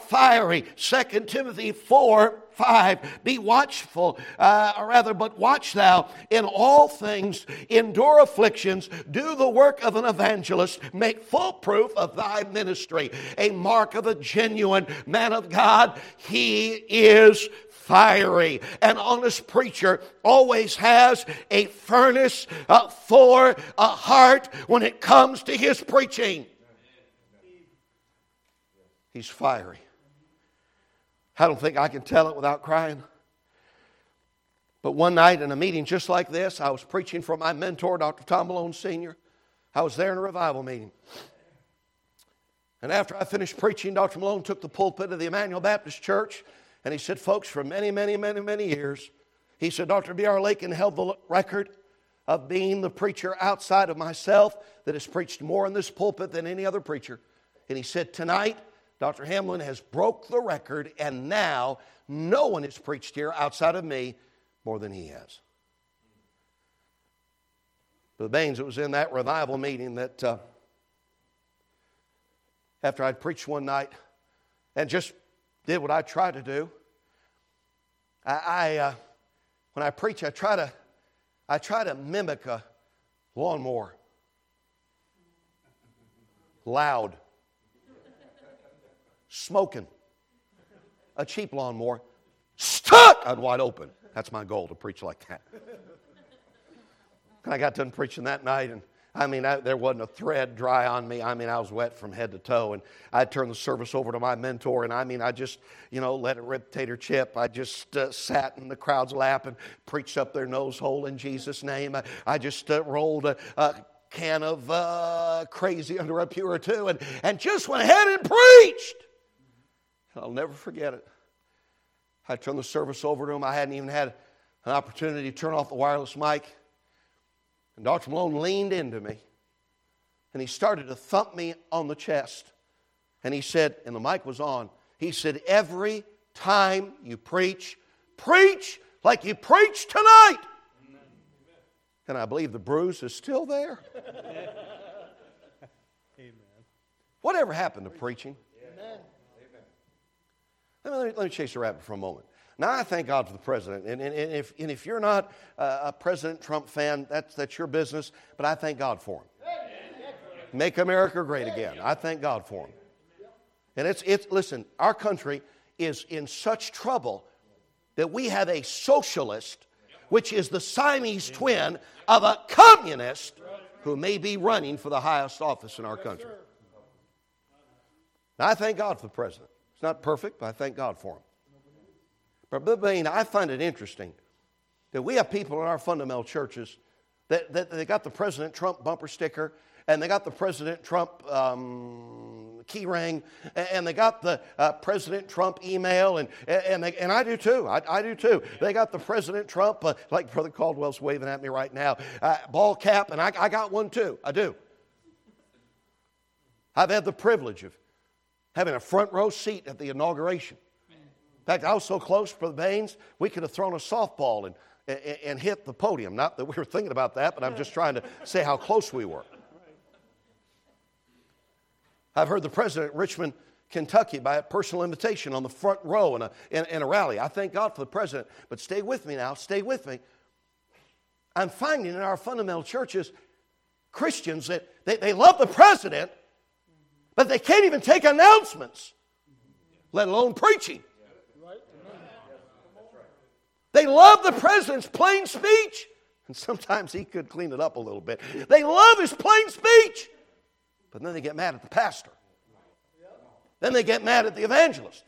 fiery. 2 Timothy 4 5. Be watchful, uh, or rather, but watch thou in all things, endure afflictions, do the work of an evangelist, make full proof of thy ministry. A mark of a genuine man of God. He is fiery. An honest preacher always has a furnace uh, for a heart when it comes to his preaching. He's fiery. I don't think I can tell it without crying. But one night in a meeting just like this, I was preaching for my mentor, Dr. Tom Malone Sr. I was there in a revival meeting. And after I finished preaching, Dr. Malone took the pulpit of the Emmanuel Baptist Church and he said, Folks, for many, many, many, many years, he said, Dr. B.R. Lakin held the record of being the preacher outside of myself that has preached more in this pulpit than any other preacher. And he said, Tonight, Dr. Hamlin has broke the record, and now no one has preached here outside of me more than he has. The Baines, it was in that revival meeting that uh, after I'd preached one night and just did what I try to do, I, I uh, when I preach, I try to I try to mimic a lawnmower. Loud smoking. A cheap lawnmower, stuck out wide open. That's my goal to preach like that. And I got done preaching that night, and I mean, I, there wasn't a thread dry on me. I mean, I was wet from head to toe, and I turned the service over to my mentor, and I mean, I just, you know, let it rip tater chip. I just uh, sat in the crowd's lap and preached up their nose hole in Jesus' name. I, I just uh, rolled a, a, can of uh, crazy under a pew or two, and, and just went ahead and preached. I'll never forget it. I turned the service over to him. I hadn't even had an opportunity to turn off the wireless mic. And Dr. Malone leaned into me and he started to thump me on the chest. And he said, and the mic was on, he said, Every time you preach, preach like you preach tonight. And I believe the bruise is still there. Amen. Whatever happened to preaching? Let me, let me, chase a rabbit for a moment. Now, I thank God for the president. And, and, and if, and if you're not uh, a President Trump fan, that's, that's your business, but I thank God for him. Make America great again. I thank God for him. And it's, it's, listen, our country is in such trouble that we have a socialist, which is the Siamese twin of a communist who may be running for the highest office in our country. Now, I thank God for the president. It's not perfect, but I thank God for them. But, Brother Bain, I find it interesting that we have people in our fundamental churches that, that they got the President Trump bumper sticker and they got the President Trump um, key ring, and they got the uh, President Trump email, and, and, they, and I do too. I, I do too. They got the President Trump, uh, like Brother Caldwell's waving at me right now, uh, ball cap, and I, I got one too. I do. I've had the privilege of having a front row seat at the inauguration. In fact, I was so close for the Baines, we could have thrown a softball and, and, and hit the podium. Not that we were thinking about that, but I'm just trying to say how close we were. I've heard the president Richmond, Kentucky, by a personal invitation on the front row in a, in, in a rally. I thank God for the president, but stay with me now, stay with me. I'm finding in our fundamental churches Christians that they, they love the president, but they can't even take announcements, let alone preaching. They love the president's plain speech, and sometimes he could clean it up a little bit. They love his plain speech, but then they get mad at the pastor. Then they get mad at the evangelist.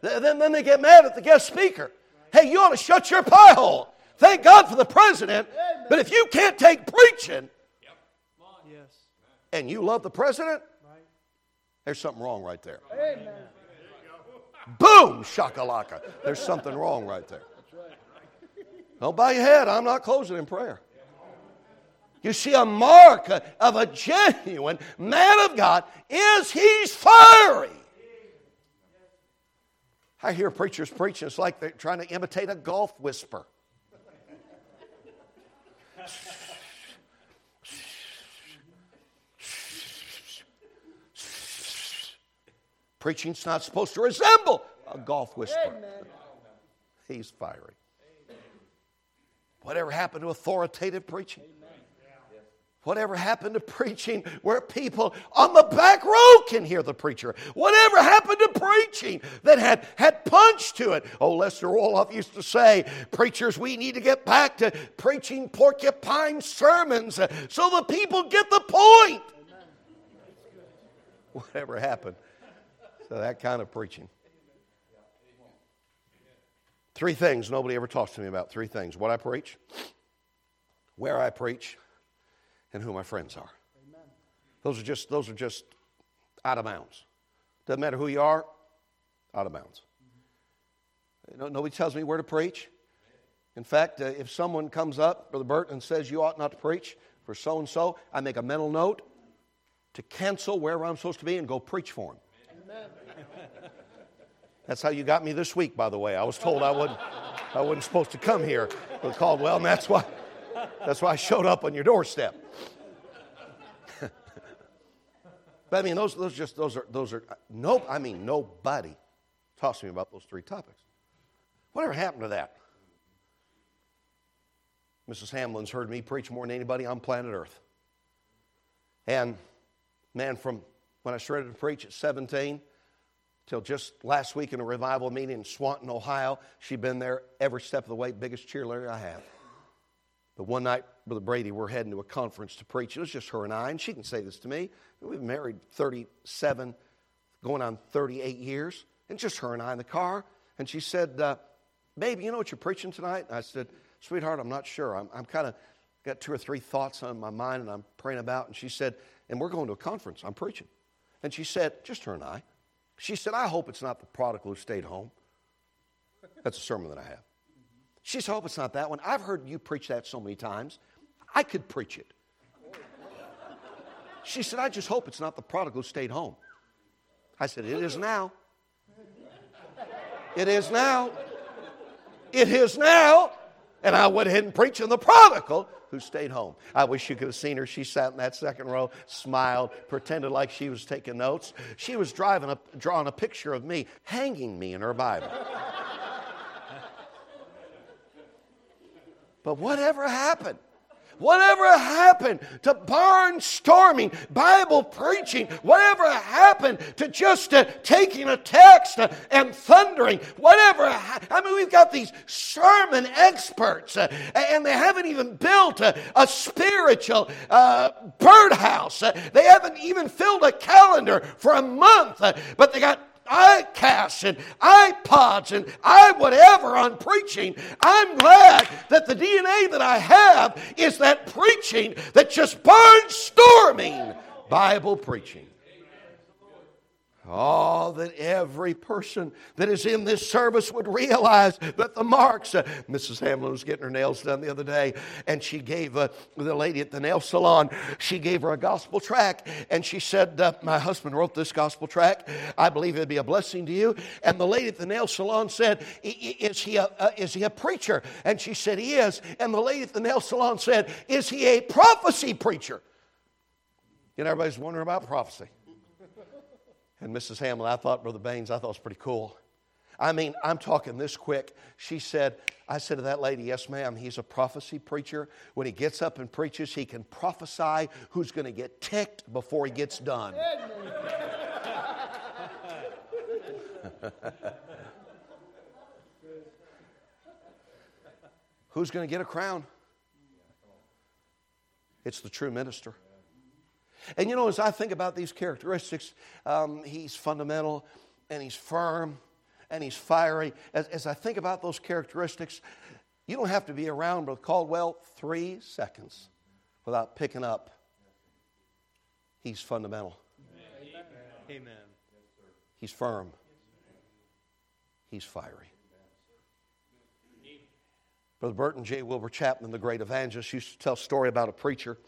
Then, then they get mad at the guest speaker. Hey, you ought to shut your pie hole. Thank God for the president, but if you can't take preaching and you love the president, there's something wrong right there. Amen. Boom, shakalaka. There's something wrong right there. Don't bow your head. I'm not closing in prayer. You see, a mark of a genuine man of God is he's fiery. I hear preachers preaching, it's like they're trying to imitate a golf whisper. Preaching's not supposed to resemble a golf whisperer. He's fiery. Whatever happened to authoritative preaching? Whatever happened to preaching where people on the back row can hear the preacher? Whatever happened to preaching that had, had punch to it? Oh, Lester Roloff used to say, Preachers, we need to get back to preaching porcupine sermons so the people get the point. Whatever happened to that kind of preaching? Three things nobody ever talks to me about. Three things what I preach, where I preach, and who my friends are. Those are just those are just out of bounds. Doesn't matter who you are, out of bounds. Nobody tells me where to preach. In fact, uh, if someone comes up, Brother Burt, and says you ought not to preach for so and so, I make a mental note to cancel wherever I'm supposed to be and go preach for him. Amen. That's how you got me this week, by the way. I was told I wasn't, I wasn't supposed to come here with Caldwell, and that's why, that's why I showed up on your doorstep. But I mean, those, those just those are those are nope. I mean, nobody talks to me about those three topics. Whatever happened to that? Mrs. Hamlin's heard me preach more than anybody on planet Earth. And man, from when I started to preach at 17 till just last week in a revival meeting in Swanton, Ohio, she'd been there every step of the way, biggest cheerleader I have. But one night, Brother Brady, we're heading to a conference to preach. It was just her and I, and she can say this to me. We've been married 37, going on 38 years, and just her and I in the car. And she said, uh, you know what you're preaching tonight? And I said, Sweetheart, I'm not sure. I'm, I'm kind of got two or three thoughts on my mind and I'm praying about. And she said, And we're going to a conference. I'm preaching. And she said, Just her and I. She said, I hope it's not the prodigal who stayed home. That's a sermon that I have. She said, I hope it's not that one. I've heard you preach that so many times. I could preach it. She said, I just hope it's not the prodigal who stayed home. I said, It is now. It is now. It is now. And I went ahead and preached on the prodigal who stayed home. I wish you could have seen her. She sat in that second row, smiled, pretended like she was taking notes. She was driving a, drawing a picture of me, hanging me in her Bible. But whatever happened? Whatever happened to barnstorming, Bible preaching? Whatever happened to just uh, taking a text uh, and thundering? Whatever. Ha- I mean, we've got these sermon experts, uh, and they haven't even built a, a spiritual uh, birdhouse. they haven't even filled a calendar for a month, but they got iCasts and iPods and i whatever on preaching, I'm glad that the DNA that I have is that preaching that just barnstorming Bible preaching. Oh, that every person that is in this service would realize that the marks. Uh, Mrs. Hamlin was getting her nails done the other day, and she gave uh, the lady at the nail salon, she gave her a gospel track, and she said, uh, My husband wrote this gospel track. I believe it'd be a blessing to you. And the lady at the nail salon said, Is he a, uh, is he a preacher? And she said, He is. And the lady at the nail salon said, Is he a prophecy preacher? Know, everybody's wondering about prophecy. And Mrs. Hamlin, I thought, Brother Baines, I thought was pretty cool. I mean, I'm talking this quick. She said, I said to that lady, Yes, ma'am, he's a prophecy preacher. When he gets up and preaches, he can prophesy who's going to get ticked before he gets done. who's going to get a crown? It's the true minister. And you know, as I think about these characteristics, um, he's fundamental and he's firm and he's fiery. As, as, I think about those characteristics, you don't have to be around Brother Caldwell three seconds without picking up. He's fundamental. Amen. Amen. He's firm. He's fiery. Brother Burton J. Wilbur Chapman, the great evangelist, used to tell a story about a preacher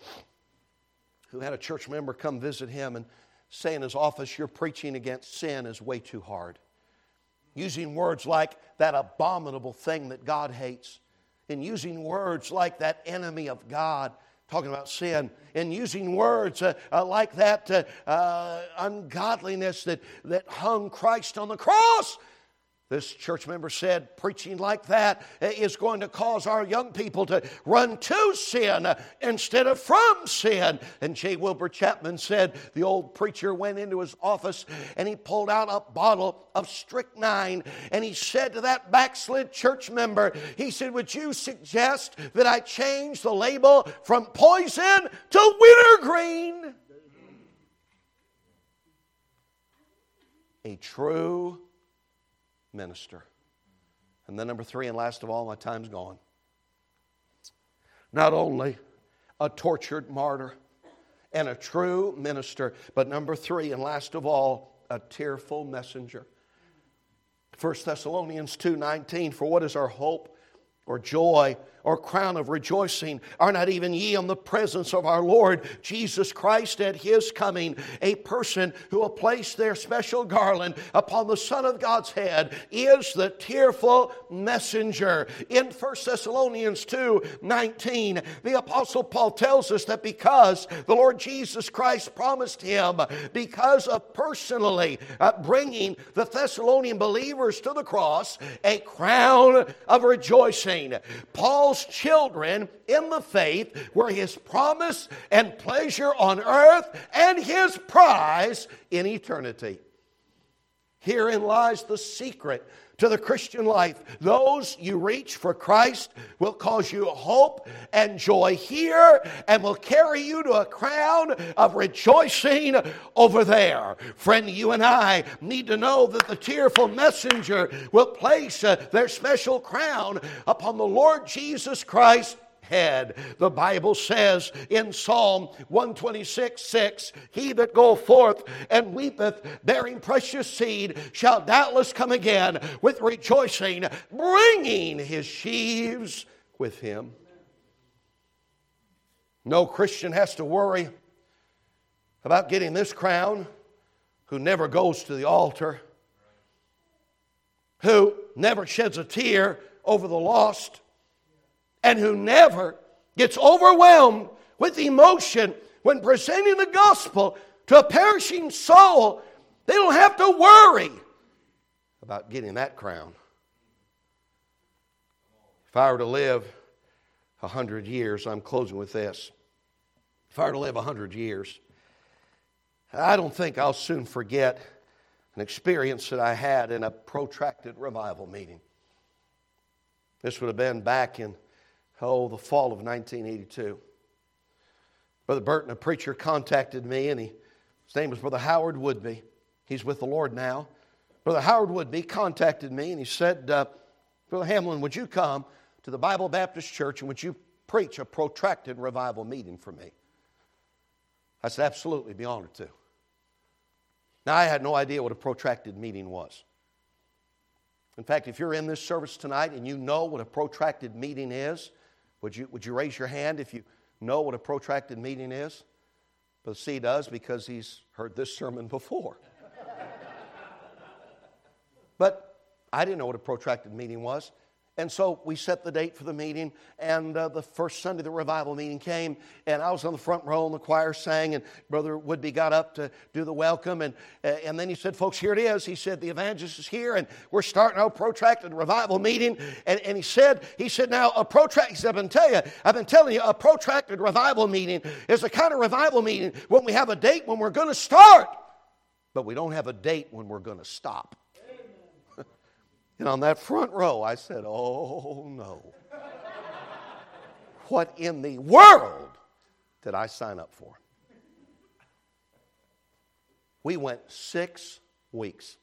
who had a church member come visit him and say in his office, Your preaching against sin is way too hard. Using words like that abominable thing that God hates, and using words like that enemy of God talking about sin and using words uh, uh, like that uh, uh, ungodliness that, that hung Christ on the cross. This church member said preaching like that eh, is going to cause our young people to run to sin instead of from sin. And J. Wilbur Chapman said the old preacher went into his office and he pulled out a bottle of strychnine and he said to that backslid church member, he said, Would you suggest that I change the label from poison to wintergreen? A true minister. And then, number three, and last of all, my time's gone. Not only a tortured martyr and a true minister, but number three, and last of all, a tearful messenger. 1 Thessalonians 2:19 for what is our hope or joy or crown of rejoicing are not even ye in the presence of our Lord Jesus Christ at his coming. A person who will place their special garland upon the Son of God's head is the tearful messenger. In 1 Thessalonians 2 19, the Apostle Paul tells us that because the Lord Jesus Christ promised him, because of personally bringing the Thessalonian believers to the cross, a crown of rejoicing. Paul Children in the faith were his promise and pleasure on earth and his prize in eternity. Herein lies the secret to the Christian life. Those you reach for Christ will cause you hope and joy here and will carry you to a crown of rejoicing over there. Friend, you and I need to know that the tearful messenger will place uh, their special crown upon the Lord Jesus Christ head. The Bible says in Psalm 126 6, He that goeth forth and weepeth, bearing precious seed, shall doubtless come again with rejoicing, bringing his sheaves with him. No Christian has to worry about getting this crown who never goes to the altar, who never sheds a tear over the lost, and who never gets overwhelmed with emotion when presenting the gospel to a perishing soul, they don't have to worry about getting that crown. If I were to live a hundred years, I'm closing with this. If I were to live a hundred years, I don't think I'll soon forget an experience that I had in a protracted revival meeting. This would have been back in oh, the fall of 1982. Brother Burton, a preacher, contacted me, and he, his name was Brother Howard Woodby. He's with the Lord now. Brother Howard Woodby contacted me, and he said, uh, Brother Hamlin, would you come to the Bible Baptist Church and would you preach a protracted revival meeting for me? I said, absolutely, be honored to. Now, I had no idea what a protracted meeting was. In fact, if you're in this service tonight and you know what a protracted meeting is, would you, would you raise your hand if you know what a protracted meeting is? But C does because he's heard this sermon before. but I didn't know what a protracted meeting was. And so we set the date for the meeting, and uh, the first Sunday the revival meeting came, and I was on the front row, and the choir sang, and Brother Woodby got up to do the welcome, and, and then he said, Folks, here it is. He said, The evangelist is here, and we're starting our protracted revival meeting. And, and he said, he said, Now, a protracted, I've been telling you, I've been telling you, a protracted revival meeting is the kind of revival meeting when we have a date when we're going to start, but we don't have a date when we're going to stop. And on that front row, I said, Oh no. what in the world did I sign up for? We went six weeks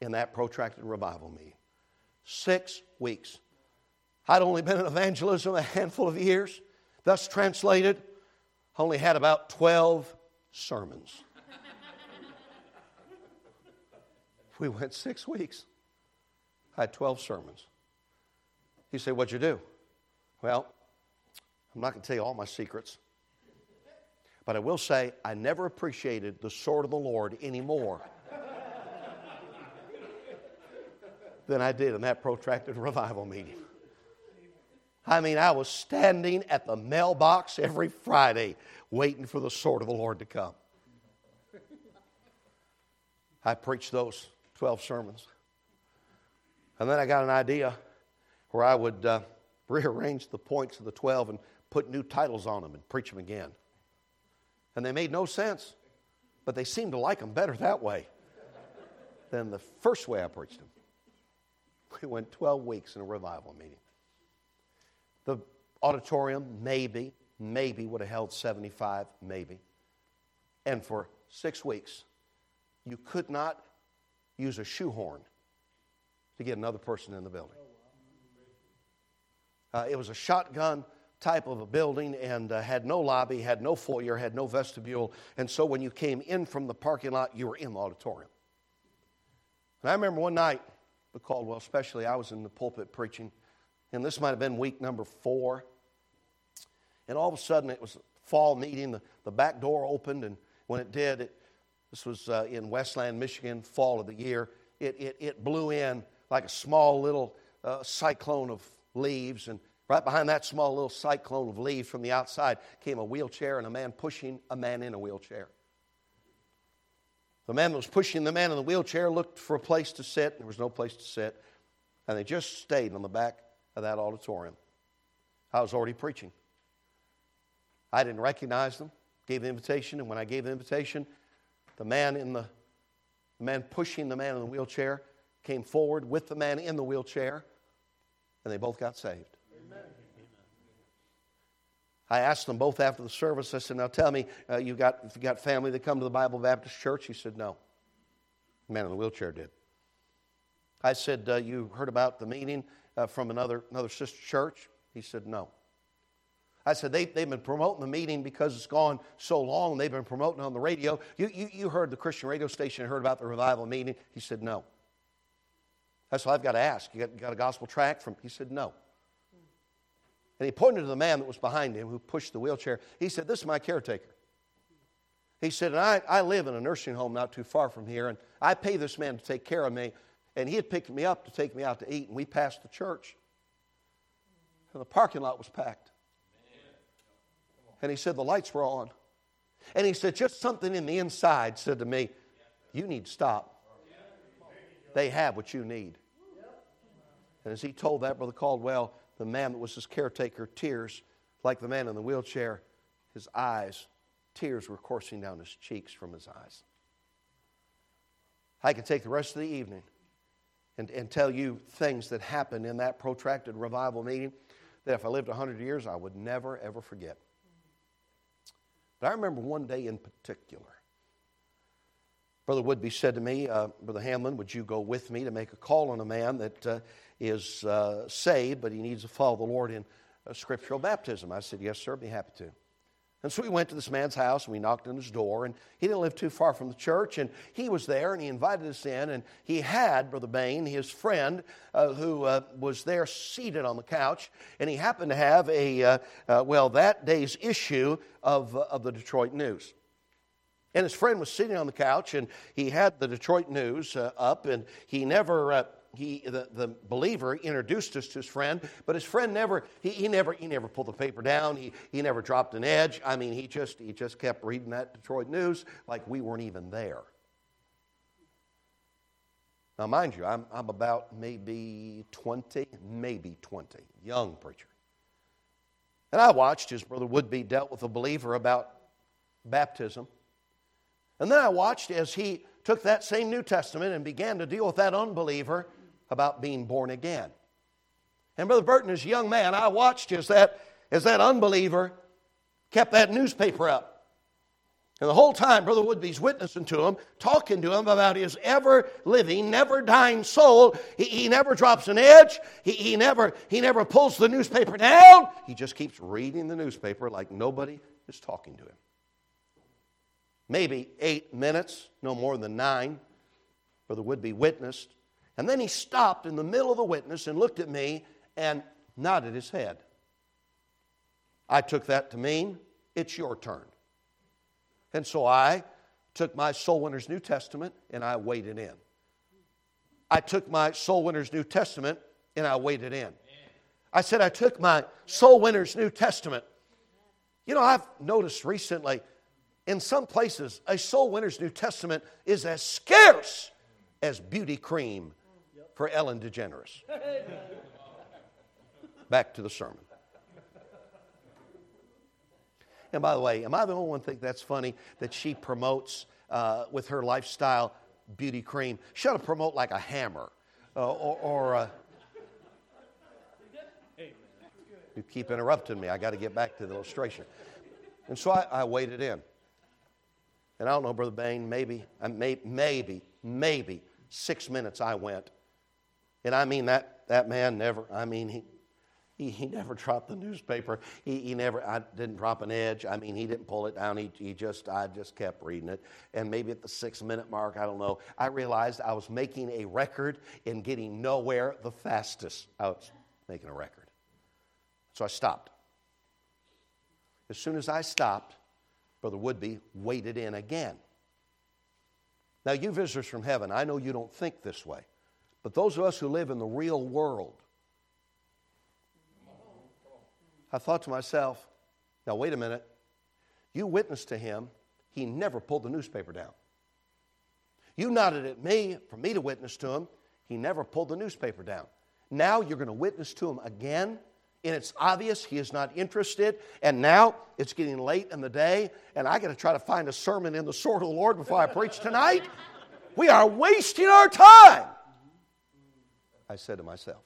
in that protracted revival meeting. Six weeks. I'd only been in evangelism a handful of years. Thus translated, only had about 12 sermons. We went six weeks. I had 12 sermons. He said, What'd you do? Well, I'm not going to tell you all my secrets. But I will say, I never appreciated the sword of the Lord anymore than I did in that protracted revival meeting. I mean, I was standing at the mailbox every Friday waiting for the sword of the Lord to come. I preached those 12 sermons. And then I got an idea where I would uh, rearrange the points of the 12 and put new titles on them and preach them again. And they made no sense, but they seemed to like them better that way than the first way I preached them. We went 12 weeks in a revival meeting. The auditorium, maybe, maybe would have held 75, maybe. And for six weeks, you could not use a shoehorn to get another person in the building. Uh, it was a shotgun type of a building and uh, had no lobby, had no foyer, had no vestibule. And so when you came in from the parking lot, you were in the auditorium. And I remember one night, the Caldwell, especially, I was in the pulpit preaching, and this might have been week number four. And all of a sudden, it was fall meeting. The, the back door opened, and when it did, it, this was uh, in Westland, Michigan, fall of the year. It, it, it blew in like a small little uh, cyclone of leaves, and right behind that small little cyclone of leaves from the outside came a wheelchair and a man pushing a man in a wheelchair. The man that was pushing the man in the wheelchair looked for a place to sit. There was no place to sit. And they just stayed on the back of that auditorium. I was already preaching. I didn't recognize them, gave the invitation, and when I gave the invitation, the man in the, the man pushing the man in the wheelchair came forward with the man in the wheelchair, and they both got saved. I asked them both after the service, I said, Now tell me, uh, you got, you got family that come to the Bible Baptist Church? He said, No. The man in the wheelchair did. I said, uh, You heard about the meeting uh, from another, another sister church? He said, No. I said, they, they've been promoting the meeting because it's gone so long. They've been promoting on the radio. You, you, you heard the Christian radio station, heard about the revival meeting. He said, No. That's what I've got to ask. You got, got a gospel tract from? He said, No. And he pointed to the man that was behind him who pushed the wheelchair. He said, This is my caretaker. He said, and I, I live in a nursing home not too far from here, and I pay this man to take care of me. And he had picked me up to take me out to eat, and we passed the church. And the parking lot was packed. And he said, The lights were on. And he said, Just something in the inside said to me, You need to stop. They have what you need. And as he told that, Brother Caldwell, the man that was his caretaker, tears, like the man in the wheelchair, his eyes, tears were coursing down his cheeks from his eyes. I could take the rest of the evening and, and tell you things that happened in that protracted revival meeting that if I lived 100 years, I would never, ever forget. But I remember one day in particular. Brother Woodby said to me, uh, Brother Hamlin, would you go with me to make a call on a man that uh, is uh, saved, but he needs to follow the Lord in scriptural baptism? I said, Yes, sir, be happy to. And so we went to this man's house and we knocked on his door, and he didn't live too far from the church, and he was there and he invited us in, and he had Brother Bain, his friend, uh, who uh, was there seated on the couch, and he happened to have a, uh, uh well, that day's issue of, uh, of the Detroit News. And his friend was sitting on the couch, and he had the Detroit News uh, up, and he never he, the, the believer introduced us to his friend, but his friend never, he, he, never, he never pulled the paper down. He, he never dropped an edge. I mean, he just, he just kept reading that Detroit news like we weren't even there. Now, mind you, I'm, I'm about maybe 20, maybe 20, young preacher. And I watched his brother Woodby dealt with a believer about baptism. And then I watched as he took that same New Testament and began to deal with that unbeliever about being born again. And Brother Burton, as a young man, I watched as that, as that unbeliever kept that newspaper up. And the whole time, Brother Woodby's witnessing to him, talking to him about his ever living, never dying soul. He, he never drops an edge. He, he, never, he never pulls the newspaper down. He just keeps reading the newspaper like nobody is talking to him. Maybe eight minutes, no more than nine, Brother Woodby witnessed and then he stopped in the middle of the witness and looked at me and nodded his head. I took that to mean it's your turn. And so I took my Soul Winners New Testament and I waded in. I took my Soul Winners New Testament and I waded in. I said I took my Soul Winners New Testament. You know, I've noticed recently in some places a Soul Winners New Testament is as scarce as beauty cream for Ellen DeGeneres. Back to the sermon. And by the way, am I the only one think that's funny that she promotes uh, with her lifestyle beauty cream? She ought to promote like a hammer uh, or, or uh, you keep interrupting me. I got to get back to the illustration. And so I, I waited in. And I don't know, Brother Bain, maybe, may, maybe, maybe six minutes I went. And I mean, that, that man never, I mean, he, he, he never dropped the newspaper. He, he never, I didn't drop an edge. I mean, he didn't pull it down. He, he just, I just kept reading it. And maybe at the six minute mark, I don't know, I realized I was making a record in getting nowhere the fastest. I was making a record. So I stopped. As soon as I stopped, Brother Woodby waded in again. Now, you visitors from heaven, I know you don't think this way, but those of us who live in the real world, I thought to myself, now wait a minute. You witnessed to him, he never pulled the newspaper down. You nodded at me for me to witness to him, he never pulled the newspaper down. Now you're going to witness to him again, and it's obvious he is not interested. And now it's getting late in the day, and I got to try to find a sermon in the sword of the Lord before I preach tonight. We are wasting our time. I said to myself.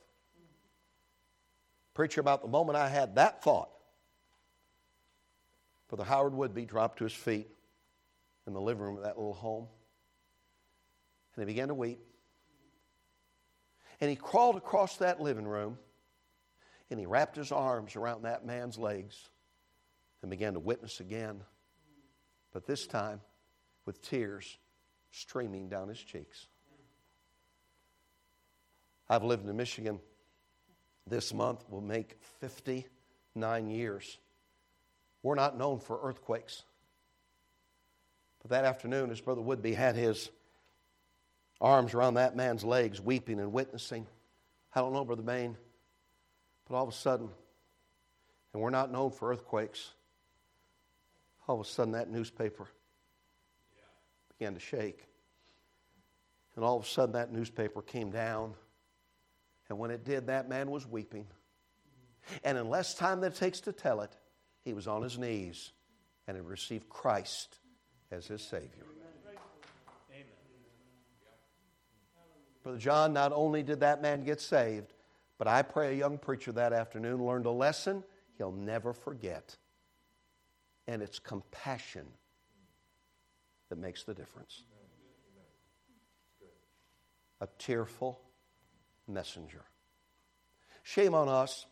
Preacher, about the moment I had that thought, Brother Howard Woodby dropped to his feet in the living room of that little home, and he began to weep. And he crawled across that living room, and he wrapped his arms around that man's legs and began to witness again, but this time with tears streaming down his cheeks. I've lived in Michigan this month will make 59 years. We're not known for earthquakes. But that afternoon, as Brother Woodby had his arms around that man's legs, weeping and witnessing, I don't know, Brother Bain, but all of a sudden, and we're not known for earthquakes, all of a sudden that newspaper began to shake. And all of a sudden that newspaper came down and when it did, that man was weeping. And in less time than it takes to tell it, he was on his knees and had received Christ as his Savior. Amen. Brother John, not only did that man get saved, but I pray a young preacher that afternoon learned a lesson he'll never forget. And it's compassion that makes the difference. A tearful, messenger. Shame on us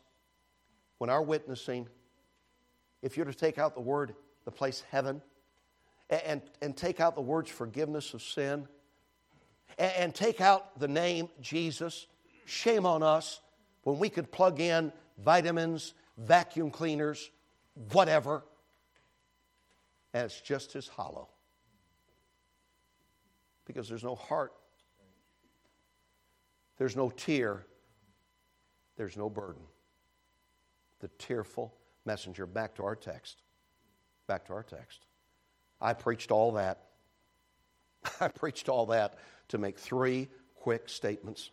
when our witnessing, if you're to take out the word, the place heaven, and, and take out the words forgiveness of sin, and, and take out the name Jesus, shame on us when we could plug in vitamins, vacuum cleaners, whatever, and it's just as hollow. Because there's no heart there's no tear, there's no burden. The tearful messenger. Back to our text. Back to our text. I preached all that. I preached all that to make three quick statements.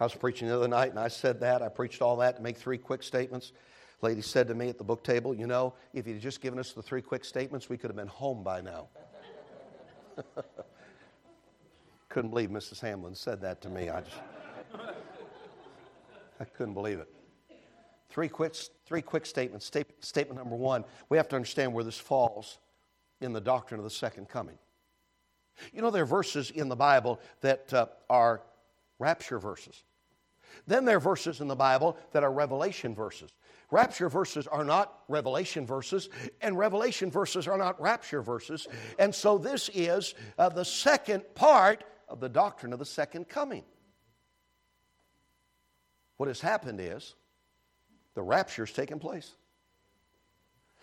I was preaching the other night and I said that. I preached all that to make three quick statements. Lady said to me at the book table, You know, if you'd just given us the three quick statements, we could have been home by now. couldn't believe Mrs. Hamlin said that to me. I just, I couldn't believe it. Three quick, three quick statements. statement number one we have to understand where this falls in the doctrine of the second coming. You know, there are verses in the Bible that uh, are rapture verses. Then there are verses in the Bible that are revelation verses. Rapture verses are not revelation verses, and revelation verses are not rapture verses. And so this is uh, the second part of the doctrine of the second coming. What has happened is the rapture has taken place.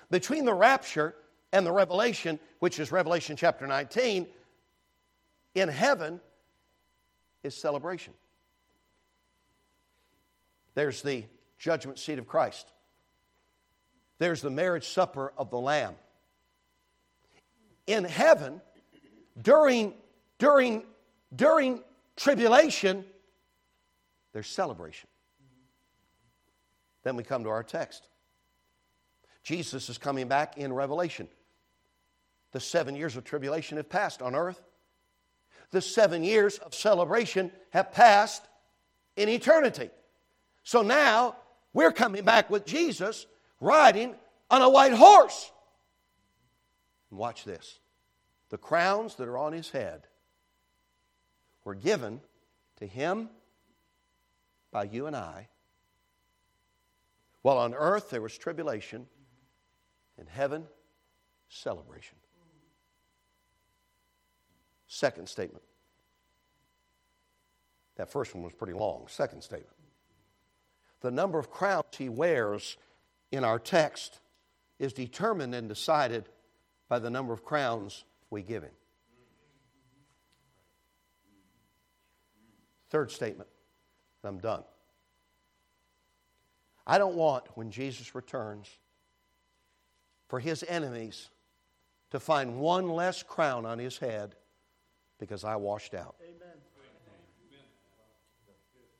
Between the rapture and the revelation, which is Revelation chapter 19, in heaven is celebration. There's the judgment seat of Christ. There's the marriage supper of the Lamb. In heaven, during, during, during tribulation, there's celebration. Then we come to our text. Jesus is coming back in Revelation. The seven years of tribulation have passed on earth. The seven years of celebration have passed in eternity. So now we're coming back with Jesus riding on a white horse. And watch this the crowns that are on his head were given to him by you and I. While on earth there was tribulation, in heaven, celebration. Second statement. That first one was pretty long. Second statement. The number of crowns he wears in our text is determined and decided by the number of crowns we give him. Third statement. I'm done. I don't want, when Jesus returns, for his enemies to find one less crown on his head because I washed out. Amen.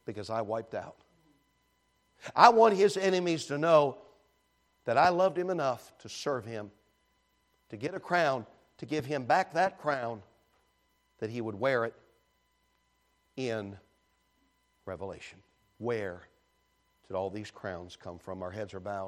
Because I wiped out. I want his enemies to know that I loved him enough to serve him, to get a crown, to give him back that crown, that he would wear it in Revelation. Where did all these crowns come from? Our heads are bowed.